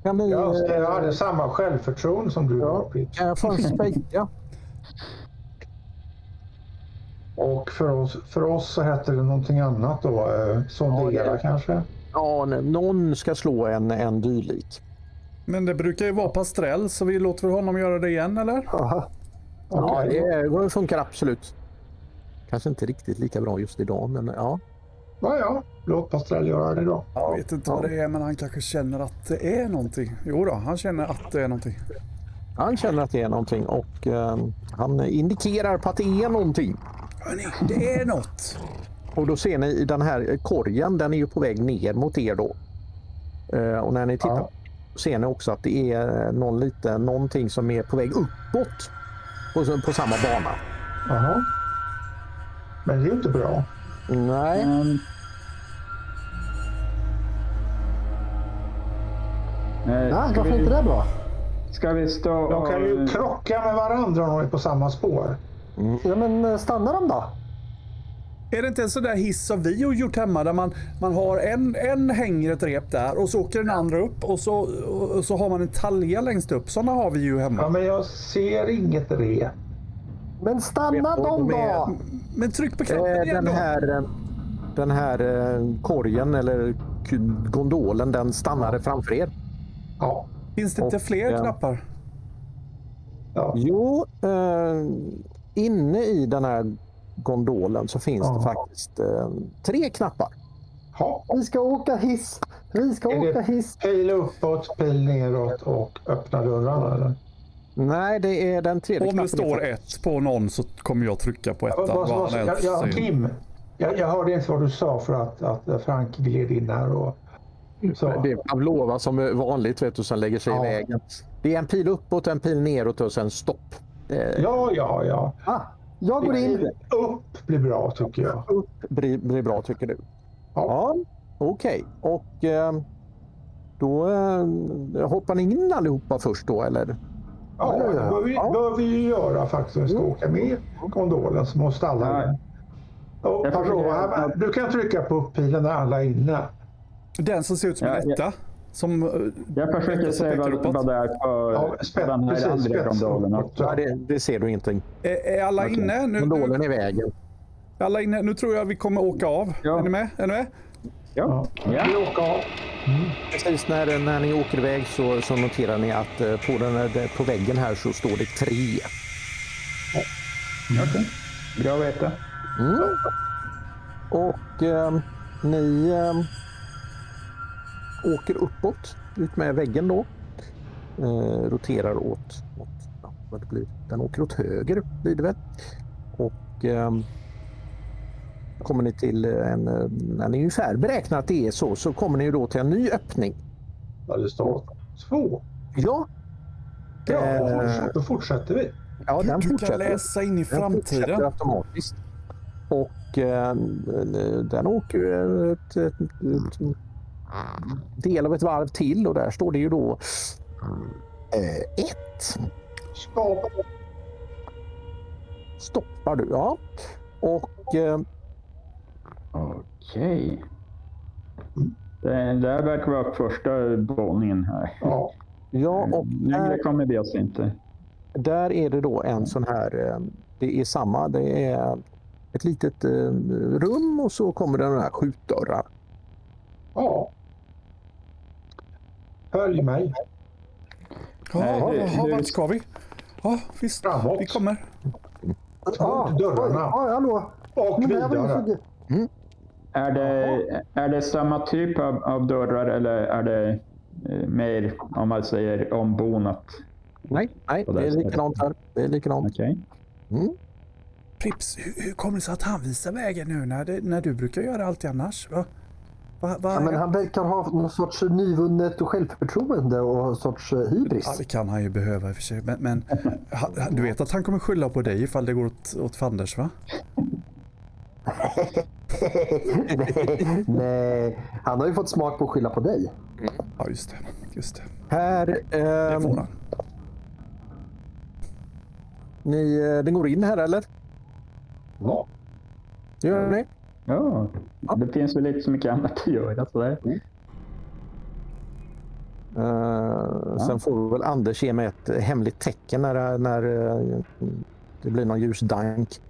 Kan, ni, Jag önskar eh, jag hade samma självförtroende som du har. Pritch. kan jag få en spejka? Och för oss, för oss så hette det någonting annat då. Eh, sondera Ja, kanske. Ja, någon ska slå en, en dylik. Men det brukar ju vara pastrell, så vi låter väl honom göra det igen, eller? Ja, Okej. det funkar absolut. Kanske inte riktigt lika bra just idag, men ja. Ja, ja. Låt Pastrell göra det då. Jag vet inte vad det är, men han kanske känner att det är någonting. Jo då, han känner att det är någonting. Han känner att det är någonting och eh, han indikerar på att det är någonting. Hörni, det är något! Och då ser ni i den här korgen, den är ju på väg ner mot er då. Eh, och när ni tittar Ja. Ser ni också att det är någon lite, någonting som är på väg uppåt på, på samma bana. Jaha. Men det är ju inte bra. Nej, Mm. Nej, ska, varför är inte vi, det bra? ska vi stå De kan ju krocka med varandra om de är på samma spår. Ja, men eh, stanna dem då. Är det inte en sån där hiss som vi har gjort hemma där man, man har en, en hänger ett rep där och så åker den andra upp och så, och så har man en talja längst upp. Såna har vi ju Ja, hemma. men jag ser inget rep. Men stanna dem då! Men tryck på knappen eh, igen den då. här, eh, den här eh, korgen eller gondolen den stannade framför er. Ja. Finns det inte och, fler ja. knappar? ja. Jo, eh, inne i den här gondolen så finns det Ja. faktiskt eh, tre knappar. ja. Vi ska åka hiss. Vi ska Är åka det hiss. pil uppåt, pil neråt och öppna dörrarna? Eller? Nej, det är den tredje Om det står ett på någon så kommer jag trycka på ettan. Han än jag, jag. Kim, jag, jag hörde inte vad du sa för att, att Frank gled in här. Och, så. Det är Pavlova som vanligt vet du, som lägger sig Ja. i vägen. Det är en pil uppåt, en pil neråt och sen stopp. Eh, Ja, ja, ja. Ah, jag går in. Upp blir bra tycker jag. Upp blir, blir bra tycker du? Ja. Ja, okej. Och eh, då eh, hoppar ni in allihopa först då eller? Ja, det bör vi, Ja. bör vi ju göra faktiskt. Vi ska åka med gondolen så måste alla in. Och du kan trycka på pilen när alla är inne. Den som ser ut som en ja. etta. Som, eh, Jag försöker pekar vad, vad det är på, Ja, den här precis, andra också. Ja, det, det ser du inte. Är, är alla Okej. inne? Nu, Gondolen är i vägen. alla inne? Nu tror jag vi kommer åka av. Ja. Är ni med? Är ni med? Ja. Ja. Vi åker av. Precis när, när ni åker iväg så, så noterar ni att eh, på, den, på väggen här så står det tre. Okej. Bra att veta. Mm. Och eh, ni eh, åker uppåt ut med väggen då. Eh, roterar åt, åt ja, vad det blir. Den åker åt höger blir det väl. Och eh, kommer ni till en, när ni ungefär beräknar att det är så, så kommer ni då till en ny öppning. Ja, det står två. Ja, Ja, då Eh. fortsätter, då fortsätter vi. ja den Du kan fortsätter. läsa in i Den fortsätter framtiden. automatiskt. Och eh, den åker ju ett, ett, ett, del av ett varv till och där står det ju då eh, ett. Skapa. Stoppar du, ja. Och eh, Okej. Det, det här verkar vara första våningen här. Ja. Ja, och Längre där, kommer vi oss inte. där är det då en sån här, eh, det är samma, det är ett litet eh, rum och så kommer det den här skjutdörrar. ja. Följ mig. Ja, Nej, ja, hur- ja, hur- vart ska vi? Ja, visst. Framåt. Vi kommer. Ja, Mot dörrarna. Ja, hallå. Och Men det här var ju vidare. så- Är det, är det samma typ av, av dörrar eller är det eh, mer, om man säger, ombonat? Nej, nej det det är likadant här. Det är likadant. Okej. Prips, hur, hur kommer det sig att han visar vägen nu när, det, när du brukar göra allt annars? Va? Va, va? Ja, men han verkar ha någon sorts nyvunnet självförtroende och en sorts eh, Ja, hybris. det kan han ju behöva i och för sig. Men, men [laughs] du vet att han kommer skylla på dig ifall det går åt, åt fanders va? [laughs] Nej, han har ju fått smak på att skylla på dig. Ja, just det. Just det. Här, Det eh, får han. ni, den går in här eller? Ja. Gör ni? Ja, det finns väl inte så mycket annat att göra. Så där. Eh, Sen får väl Anders ge mig ett hemligt tecken när, när eh, det blir någon ljusdank.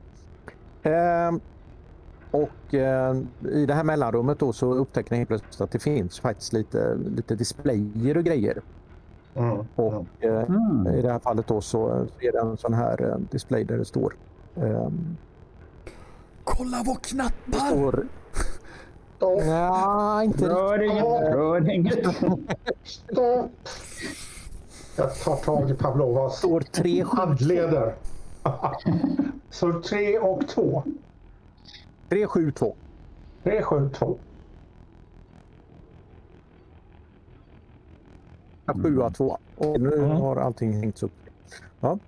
Eh, och eh, i det här mellanrummet då så upptäcker ni helt plötsligt att det finns faktiskt lite, lite displayer och grejer. Mm. Och eh, Mm. i det här fallet då så är det en sån här eh, display där det står eh, Kolla det knappar! står... Nej, inte. Rör inget, rör inget. Stopp! Jag tar tag i Pavlovas står 3 handleder. Så tre och två. 372. Tre, sju, två. 7 2 Och nu har allting hängts upp. Ja,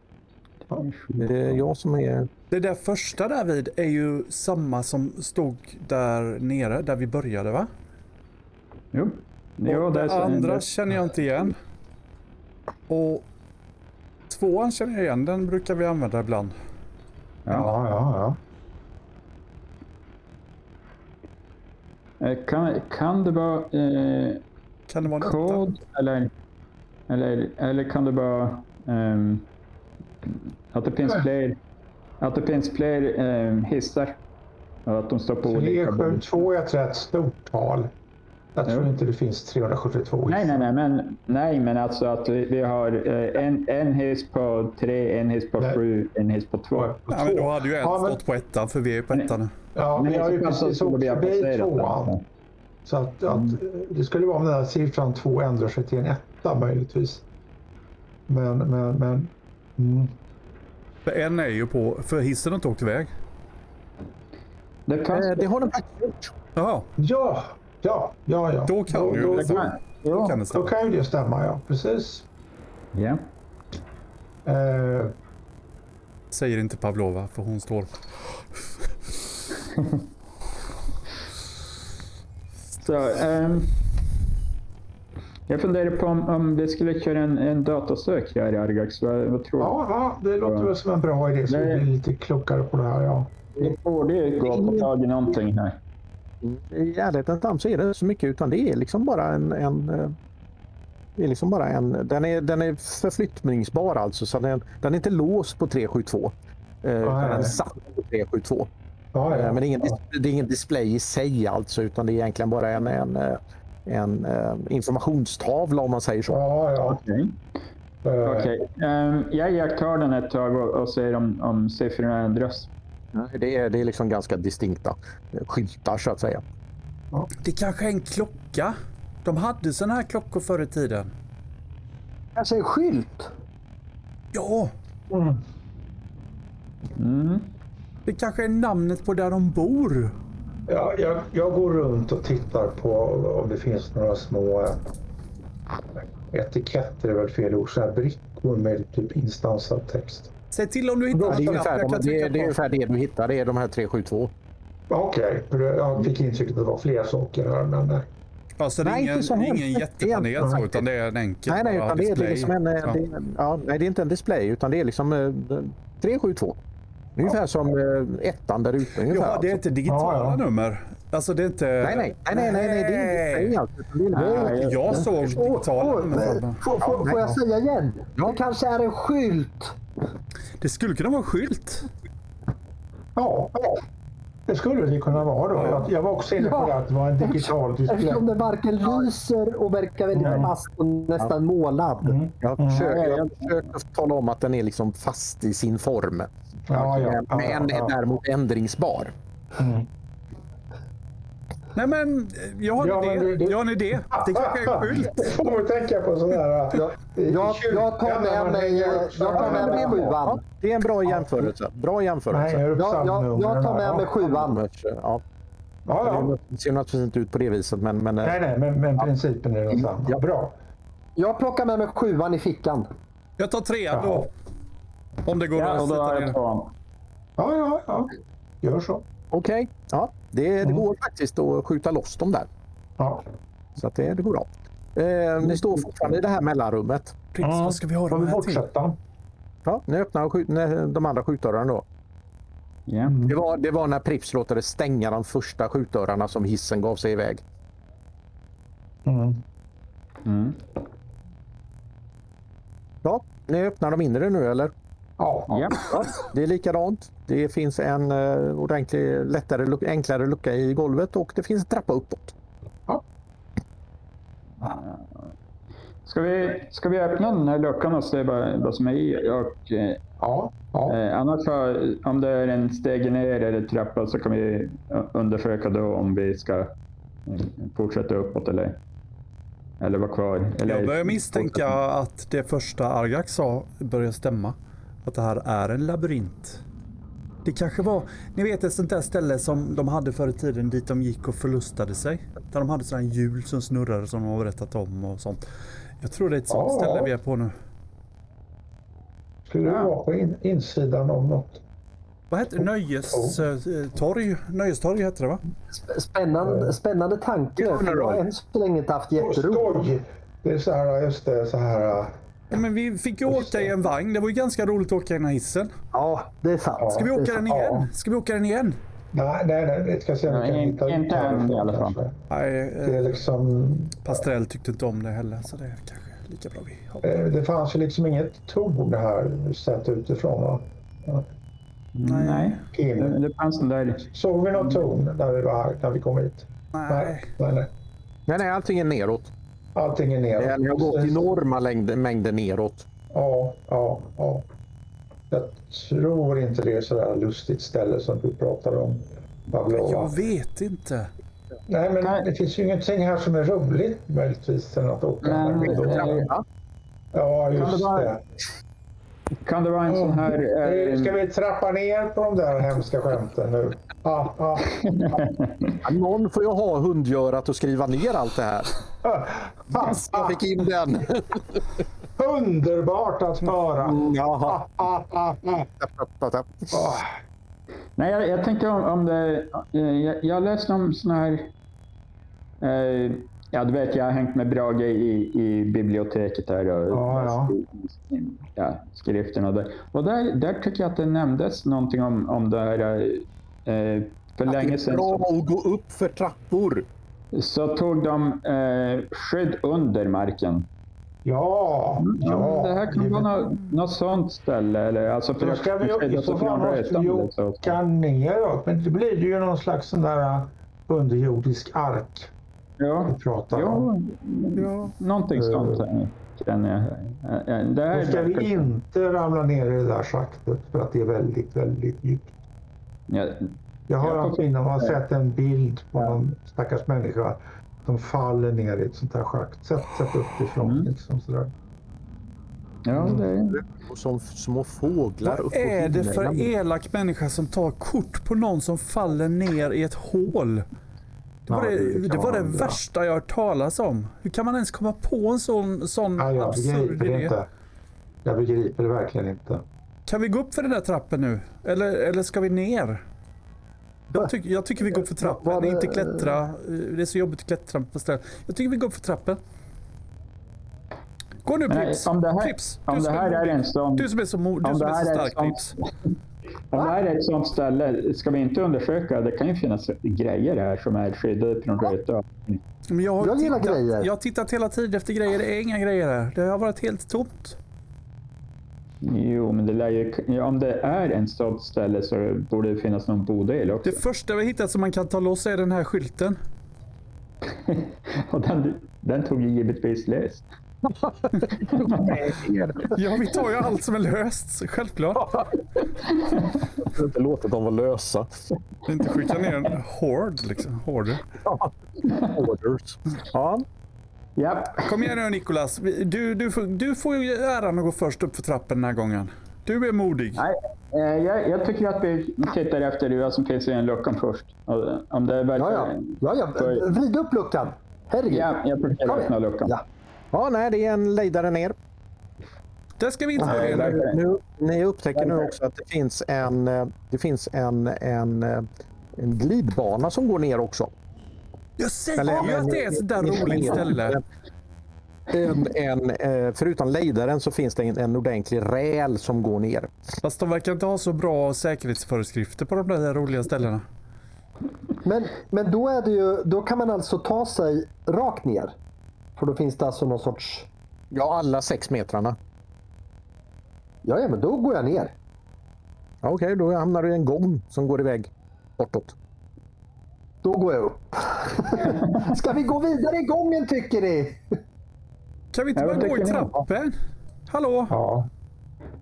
det är jag som är... Det där första där vid är ju samma som stod där nere där vi började va? Jo, jo Och det andra det- känner jag inte igen. Och tvåan känner jag igen, den brukar vi använda ibland. Ja. Ja, ja. Eh, Kan, kan det vara eh, Kan det vara kod eller, eller, eller kan det vara ehm, att det finns fler att det finns fler um, hissar? Och att de står på Tre, olika sju, bord. två är ett rätt stort tal. Jag tror Jo. inte det finns 372. Nej, nej, nej, men, nej, men alltså att vi, vi har eh, en, en hiss på tre, en hiss på Nej. sju, en hiss på två. Ja, men då hade ju en Ja, men- stått på ettan för vi är på ettan nu. Ja, Men vi har ju så fall så precis åkt förbi tvåan. Så att, att det skulle vara om den här siffran två ändrar sig till en etta möjligtvis. Men, men, men. Mm. För en är ju på, för hissen har inte åkt iväg. Det kan, Eh, Det har den faktiskt gjort. Jaha, Ja, ja, ja, ja. Då kan ju då, det då, stämma. då, då kan det då stämma. kan ju det stämma, ja. Precis. ja. Eh, Säger inte Pavlova för hon står... [laughs] Så, ehm, jag funderar på om, om vi skulle köra en, en datasök här i Argax. Vad, vad tror du? ja, ja, det låter väl som en bra idé. Så vi blir lite klokare på det här, ja. Vi borde ju gå på tag i någonting här. I ärlighetens namn så är det inte så mycket utan det är liksom bara en... en eh, det är liksom bara en den, är, den är förflyttningsbar alltså så den, den är inte låst på 372. Eh, utan den är satt på 372. ja, Eh, ja. Men det är, ingen, ja. det är ingen display i sig alltså utan det är egentligen bara en, en, eh, en eh, informationstavla om man säger så. Ja, ja. Okej. Eh, Okej. Ehm, jag iakttar den ett tag och, och ser om, om siffrorna ändras. Det är, det är liksom ganska distinkta skyltar så att säga. Det kanske är en klocka. De hade såna här klockor förr i tiden. Kanske en skylt? Ja, Mm. Mm. det kanske är namnet på där de bor. Ja, jag, jag går runt och tittar på om det finns några små eh, etiketter, är väl fel ord, så här brickor med typ instansad text. Säg till om du hittar Ja, det, är ungefär, jag kan de- det, är, det är ungefär det du hittar, det är de här 372. Okej, för jag fick intrycket att det var fler saker här, men eh, Alltså det är Nej, ingen, inte så ingen jättepanel så, utan det är en enkel Nej, nej, utan det, är- display. liksom en, eh, Ja. det, är- ja, nej, det är inte en display utan det är liksom eh, 372. Ungefär som eh, ettan där ute. Ungefär, Ja, det är alltså. inte digitala Ja, ja. nummer. Alltså det är inte... Nej, nej, nej, nej, nej, nej, det är inte alls. jag- Jag såg digitala. Får, får, får jag säga igen? Ja. Det kanske är en skylt. Det skulle kunna vara en skylt. Ja, det skulle det kunna vara då. Jag, jag var också inne på det att det var en digital display. Eftersom det varken lyser och verkar väldigt Nej. fast och nästan målad. Mm. Jag försöker, jag försöker tala om att den är liksom fast i sin form. Ja, ja, ja, Men ja. är däremot ändringsbar. Mm. Nej men, jag har en Ja, idé. det- det- Jag har en idé. Det kanske är [laughs] en skylt. Det får man tänka på sådär. Jag, jag, jag tar med mig, jag tar med mig sjuan. det är en bra jämförelse. Bra jämförelse. Nej, Jag, jag, jag tar med mig sjuan. Ja, Ja, ja. det ser naturligtvis inte ut på det viset, men, men Nej, nej, men, men principen är densamma. Ja. Bra. Jag plockar med mig sjuan i fickan. Jag tar trean då. Om det går Ja, att sätta jag ner. Ja, ja, ja. Gör så. okej. Ja, det, det går faktiskt att skjuta loss dem där. Ja. Så att det, det går bra. Eh, ni står fortfarande i det här mellanrummet. Prips, vad ska vi ha Får de vi här till? fortsätta? Ja, ni öppnar skjut, nej, de andra skjutdörrarna då. Ja. Det var, det var när Prips låtade stänga de första skjutdörrarna som hissen gav sig iväg. Mm. Mm. Ja, ni öppnar de inre nu eller? Ja. Ja. Ja, det är likadant. Det finns en uh, ordentlig, lättare, luck- enklare lucka i golvet och det finns en trappa uppåt. Ska, vi, ska vi öppna den här luckan och se vad, vad som är i? Och, eh, Ja. ja. eh, annars så, om det är en steg ner eller trappa så kan vi eh, undersöka då om vi ska eh, fortsätta uppåt eller, eller vara kvar. Eller Jag börjar misstänka att det första Argax sa börjar stämma. Att det här är en labyrint. Det kanske var, ni vet ett sånt där ställe som de hade förr i tiden dit de gick och förlustade sig. Där de hade sådana hjul som snurrade som de har berättat om och sånt. Jag tror det är ett sånt Ja. ställe vi är på nu. Skulle det vara på in, insidan av något? Vad heter det? Nöjestorg? Nöjestorg heter det va? Spännande, spännande tanke. Jag har än så länge inte haft jätteroligt. Det är så här, just det, så här. Ja, men vi fick ju åka i en vagn. Det var ju ganska roligt att åka i den här hissen. Ja, det är sant. Ska vi åka den igen? Ska vi åka den igen? Nej, nej, nej. Vi ska se om vi kan hitta inte ut än i alla fall. Nej, Det är eh, liksom... Pastrell tyckte inte om det heller. Så det är kanske lika bra vi hoppar. eh, Det fanns ju liksom inget torn här sett utifrån va? Nej, det, In. det fanns den där. Såg vi något torn när vi var här, när vi kom hit? Nej. Nej, nej, nej. Nej, nej, allting är neråt. Allting är neråt. Ni har gått enorma längd, mängder neråt. Ja, ja, ja. Jag tror inte det är så där lustigt ställe som du pratar om. Pavlova. Jag vet inte. Nej, men Nej. det finns ju ingenting här som är roligt möjligtvis än att åka Men, den skidåkningen. eh, Ja, Ja, Kan just det. Kan det vara en sån här... Eh, Ska vi trappa ner på de där hemska skämten nu? Ah, ah. Någon får ju ha hundgörat och skriva ner allt det här. Yes, jag fick in den. Underbart att höra! Jaha. Ah, ah, ah. Ah. Nej, jag, jag tänkte om, om det... eh, Jag, jag läste om sån här... Eh, ja, du vet, jag har hängt med Brage i, i biblioteket där och Ja, ja. ja, skriften och det. Och där, där tycker jag att det nämndes någonting om, om det här... Eh, för Det länge är sedan bra så, att gå upp för trappor. så tog de eh, skydd under marken. Ja, ja. det här kan vara något, något sånt ställe. Eller, alltså för Då att ska vi i så fall måste vi åka neråt. Men det blir ju någon slags sån där uh, underjordisk ark Ja, vi pratar om. ja, Ja. någonting sånt eh, känner jag. Eh, eh, Det här Då ska vi inte ramla ner i det där schaktet för att det är väldigt, väldigt djupt. Ja, Jag har Jag får- innan man sett en bild på någon stackars människa som faller ner i ett sånt här schakt. Sett, sett uppifrån Mm. liksom sådär. ja, det, Och som små fåglar upp Vad är det för elak människa som tar kort på någon som faller ner i ett hål? Det var Ja, det, det det, var det värsta jag hört talas om. Hur kan man ens komma på en sån, sån Ja, jag absurd idé? inte. Jag begriper det verkligen inte. Kan vi gå upp för den där trappen nu? Eller, eller ska vi ner? Jag, tyck, jag tycker vi går för trappen, det- inte klättra. Det är så jobbigt att klättra på ställen. Jag tycker vi går för trappen. Gå nu Men Prips! om det här- Prips! om Du det här är är en sån... Du som är så, mo- du om som det är så här är stark en Prips. Om det här är ett sånt ställe, ska vi inte undersöka? Det kan ju finnas grejer här som är skyddade från röta. Men jag, har Jag gillar tittat, grejer. jag har tittat hela tiden efter grejer. Det är inga grejer här. Det har varit helt tomt. Jo, men det lär ju, ja, om det är en ställe så borde det finnas någon bodel också. Det första vi hittat som man kan ta loss är den här skylten. [laughs] Och den, den tog ju givetvis lös. [laughs] Ja, vi tar ju allt som är löst. Självklart. Jag inte låtit dem vara lösa. Inte skicka ner en hord liksom. Orders. Ja, Ja, Kom igen nu Nikolas. Du, du, får, du får ju äran att gå först upp för trappen den här gången. Du är modig. nej, eh, jag, jag tycker att vi tittar efter vad som finns i den luckan först. Och Om det verkar... Ja, ja. ja, ja. Vrid upp luckan. Herregud. Ja, jag försöker öppna luckan. Ja. ja nej, det är en lejdare ner. Det ska vi inte Nej, gå ner nu. Ni upptäcker nu också att det finns en, eh, det finns en, en, eh, en glidbana som går ner också. Jag säger Eller, ju men- att det är ett sådär roligt ställe. En, en, eh, förutom lejdaren så finns det en, en ordentlig räl som går ner. Fast de verkar inte ha så bra säkerhetsföreskrifter på de där roliga ställena. Men, men då, är det ju, då kan man alltså ta sig rakt ner. För då finns det alltså någon sorts... Ja, alla sex metrarna. Ja, ja men då går jag ner. Ja, Okej, då hamnar du i en gång som går iväg bortåt. Då går jag upp. [laughs] Ska vi gå vidare i gången tycker ni? Kan vi inte bara gå i trappen? Hallå? Ja.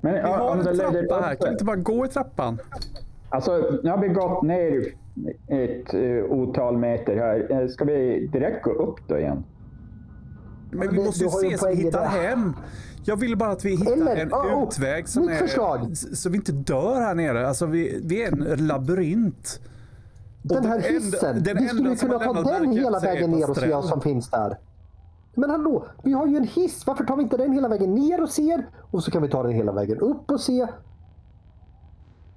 Men Vi har om en trappa här. Kan vi inte bara gå i trappan? Alltså, nu har vi gått ner ett uh, otal meter här. Eh, Ska vi direkt gå upp då igen? Men vi det- måste ju se så vi hittar hem. Jag vill bara att vi hittar Eller- en oh, utväg som är... Så vi inte dör här nere. Alltså vi, vi är en labyrint. Den här hissen. den vi skulle kunna ta den hela vägen ner och se vad som finns där. Men hallå, vi har ju en hiss. Varför tar vi inte den hela vägen ner och ser? Och så kan vi ta den hela vägen upp och se.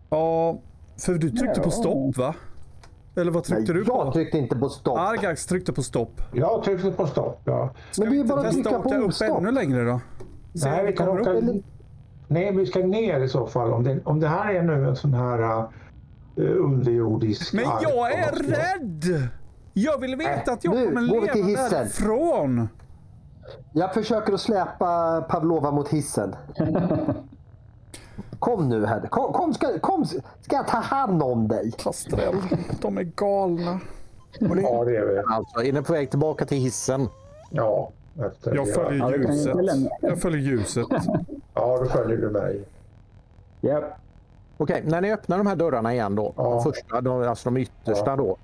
Ja, för du tryckte på stopp va? Eller vad tryckte du jag på? tryckte inte på stopp. Argax tryckte på stopp. Jag tryckte på stopp. Ja. Ska Men vi inte bara att testa trycka på åka upp stopp. ännu längre då? Se Nej, vi kan åka... upp. Nej, vi ska ner i så fall. Om det, om det här är nu en sån här uh, underjordisk... Men jag är rädd! Jag vill veta att jag nu kommer går vi till leva hissen. därifrån. Jag försöker att släpa Pavlova mot hissen. [laughs] Kom nu här. Kom, kom, ska, kom, ska jag ta hand om dig? Pastrell, de är galna. Ja, det är vi. Alltså, är ni på väg tillbaka till hissen? Ja, efter Jag följer ljuset. Jag följer ljuset. Ja, då följer du mig. Ja. Okej, när ni öppnar de här dörrarna igen då, Ja. de första, de, alltså de yttersta Ja. då.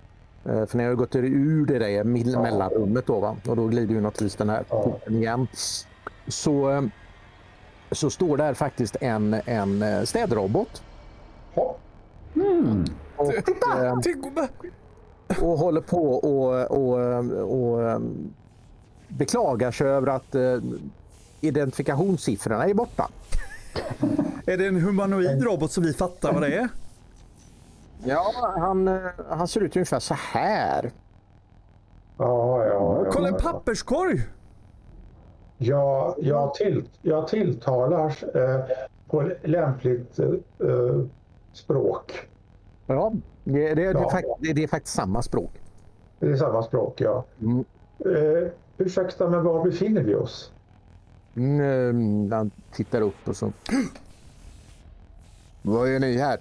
Eh, För ni har ju gått ur det där mellanrummet då va? och då glider ju naturligtvis den här Ja. porten igen. Så, eh, så står där faktiskt en, en eh, städrobot Hopp. och, eh, Titta! och håller på och, och, och, och beklagar sig över att identifikationssiffrorna är borta. Är det en humanoid robot så vi fattar vad det är? Ja, han, eh, han ser ut ungefär så här. Ja, ja, ja. Kolla en papperskorg! Jag, jag, till, jag tilltalar eh, på lämpligt eh, språk. Ja, det, det, det, är, Ja. fakt, det, det är faktiskt samma språk. Det är samma språk, ja. Mm. Eh, ursäkta, men var befinner vi oss? Mm, han tittar upp och så... [gasps] Vad gör ni här?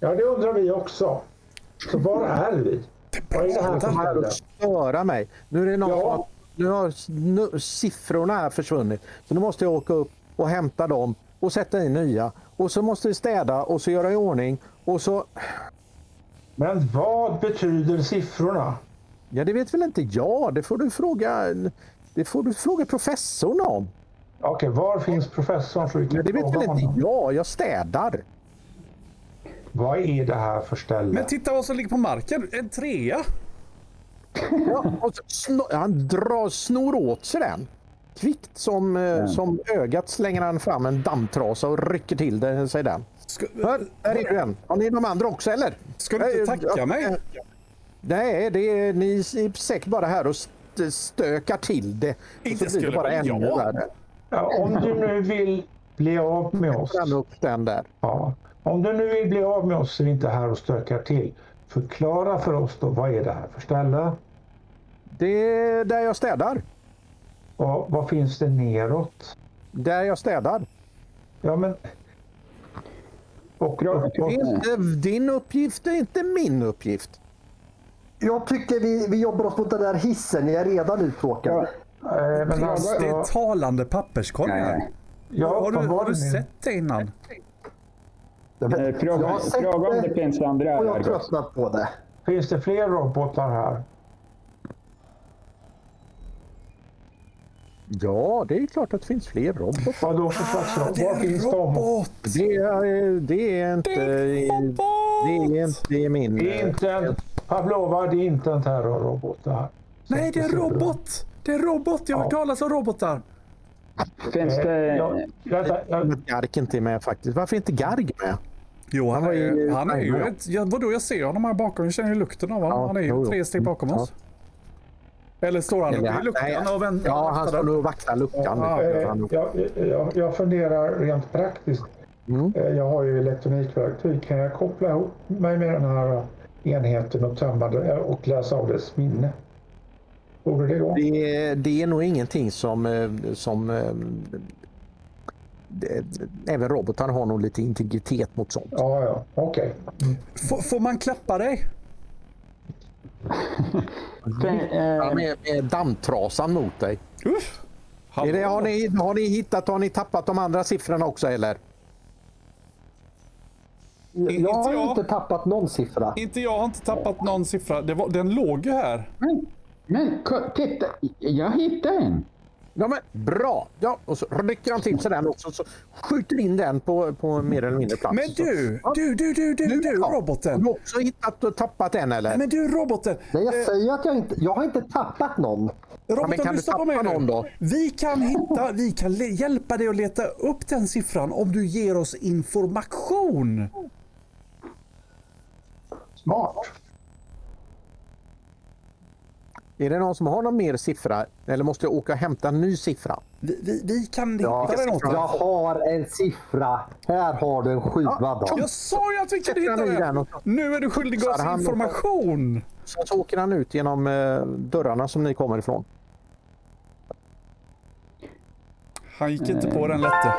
Ja, det undrar vi också. Så var är vi? Vad är det här för och störa mig. Nu är det någon Ja. nu har nu, siffrorna här försvunnit. Så nu måste jag åka upp och hämta dem och sätta in nya. Och så måste vi städa och så göra i ordning. Och så... Men vad betyder siffrorna? Ja, det vet väl inte jag. Det får du fråga, det får du fråga professorn om. Okej, var finns professorn? Så Ja, det vet väl inte jag. Jag städar. Vad är det här för ställe? Men titta vad som ligger på marken. En trea. Ja, han drar, snor åt sig den. Kvickt som, eh, som ögat slänger han fram en dammtrasa och rycker till det, sig den. Ska, Hör, där är du en. Har ni de andra också eller? ska du inte Nej, tacka mig? eh, Nej, det är, ni är säkert bara här och stökar till det. Och Inte så blir det bara ännu jag? värre. Ja, om du nu vill bli av med oss. Bränn upp den där. Ja. Om du nu vill bli av med oss så är vi inte här och stökar till. Förklara för oss då, vad är det här för ställe? Det är där jag städar. Och vad finns det neråt? Där jag städar. Ja, men... Och, och, och, Det är inte din uppgift, det är inte min uppgift. Jag tycker vi, vi jobbar oss mot den där hissen. Jag är redan uttråkad. eh, men alltså, Det är talande papperskorgar. Nej. ja, Har du, har du sett det innan? Ja, Eh, men jag Fråga, har sett fråga om det det finns andra och jag har tröttnat på det. Finns det fler robotar här? Ja, det är klart att det finns fler robotar. Vad då för slags Ah, robot? det Var är finns en de? robot! Det är, det är inte... Det är robot! Det är inte min... Inte en... Pavlova, det är inte en terrorrobot det här. Nej, det är en robot! Det är en robot! Jag har hört Ja. talas om robotar. Finns det... Ja, vänta, jag, Att Garg inte är med faktiskt. Varför är inte Garg med? Jo, han var är, ju- han är ju Ja. ett... Ja, vadå, jag ser honom här bakom. Jag känner ju lukten av honom. Ja, han är ju tre steg bakom Ja. oss. Eller står han uppe i han- luckan nej, och vänder? Ja, han står nog och vaktar luckan. Ja, Det gör eh, han jag, jag, jag funderar rent praktiskt. Mm. Eh, Jag har ju elektronikverktyg. Kan jag koppla ihop mig med den här enheten och tömma det och läsa av dess minne? Borde det gå? Det, är- det är nog ingenting som... eh, som eh, det, även robotar har nog lite integritet mot sånt. Ja, ja, okej. Får, får man klappa dig? [laughs] Fin, eh, Ja, med, med dammtrasan mot dig. Uff. Det, har, ni, har ni hittat, har ni tappat de andra siffrorna också eller? Jag har Inte jag. inte tappat någon siffra. Inte jag har inte tappat någon siffra. Det var, den låg ju här. men, men titta, jag hittade en. Ja men bra! Ja, och så rycker han till sig den också så skjuter in den på, på mer eller mindre plats. Men du, du, du, du, du, du, Ja. Har roboten. du också hittat och tappat en eller? Men du, roboten. Nej, jag Eh, säger att jag inte... Jag har inte tappat någon. Roboten, men kan du lyssna på mig tappa nu. någon då? Vi kan hitta, vi kan hjälpa dig att leta upp den siffran om du ger oss information. Smart. Är det någon som har någon mer siffra eller måste jag åka och hämta en ny siffra? Vi, vi, vi kan ja, hitta något. Jag har en siffra. Här har du en sjua. Ja, jag sa ju att vi kunde hitta den. Nu är du skyldig oss information. Så, så åker han ut genom eh, dörrarna som ni kommer ifrån. Han gick inte på den lätte.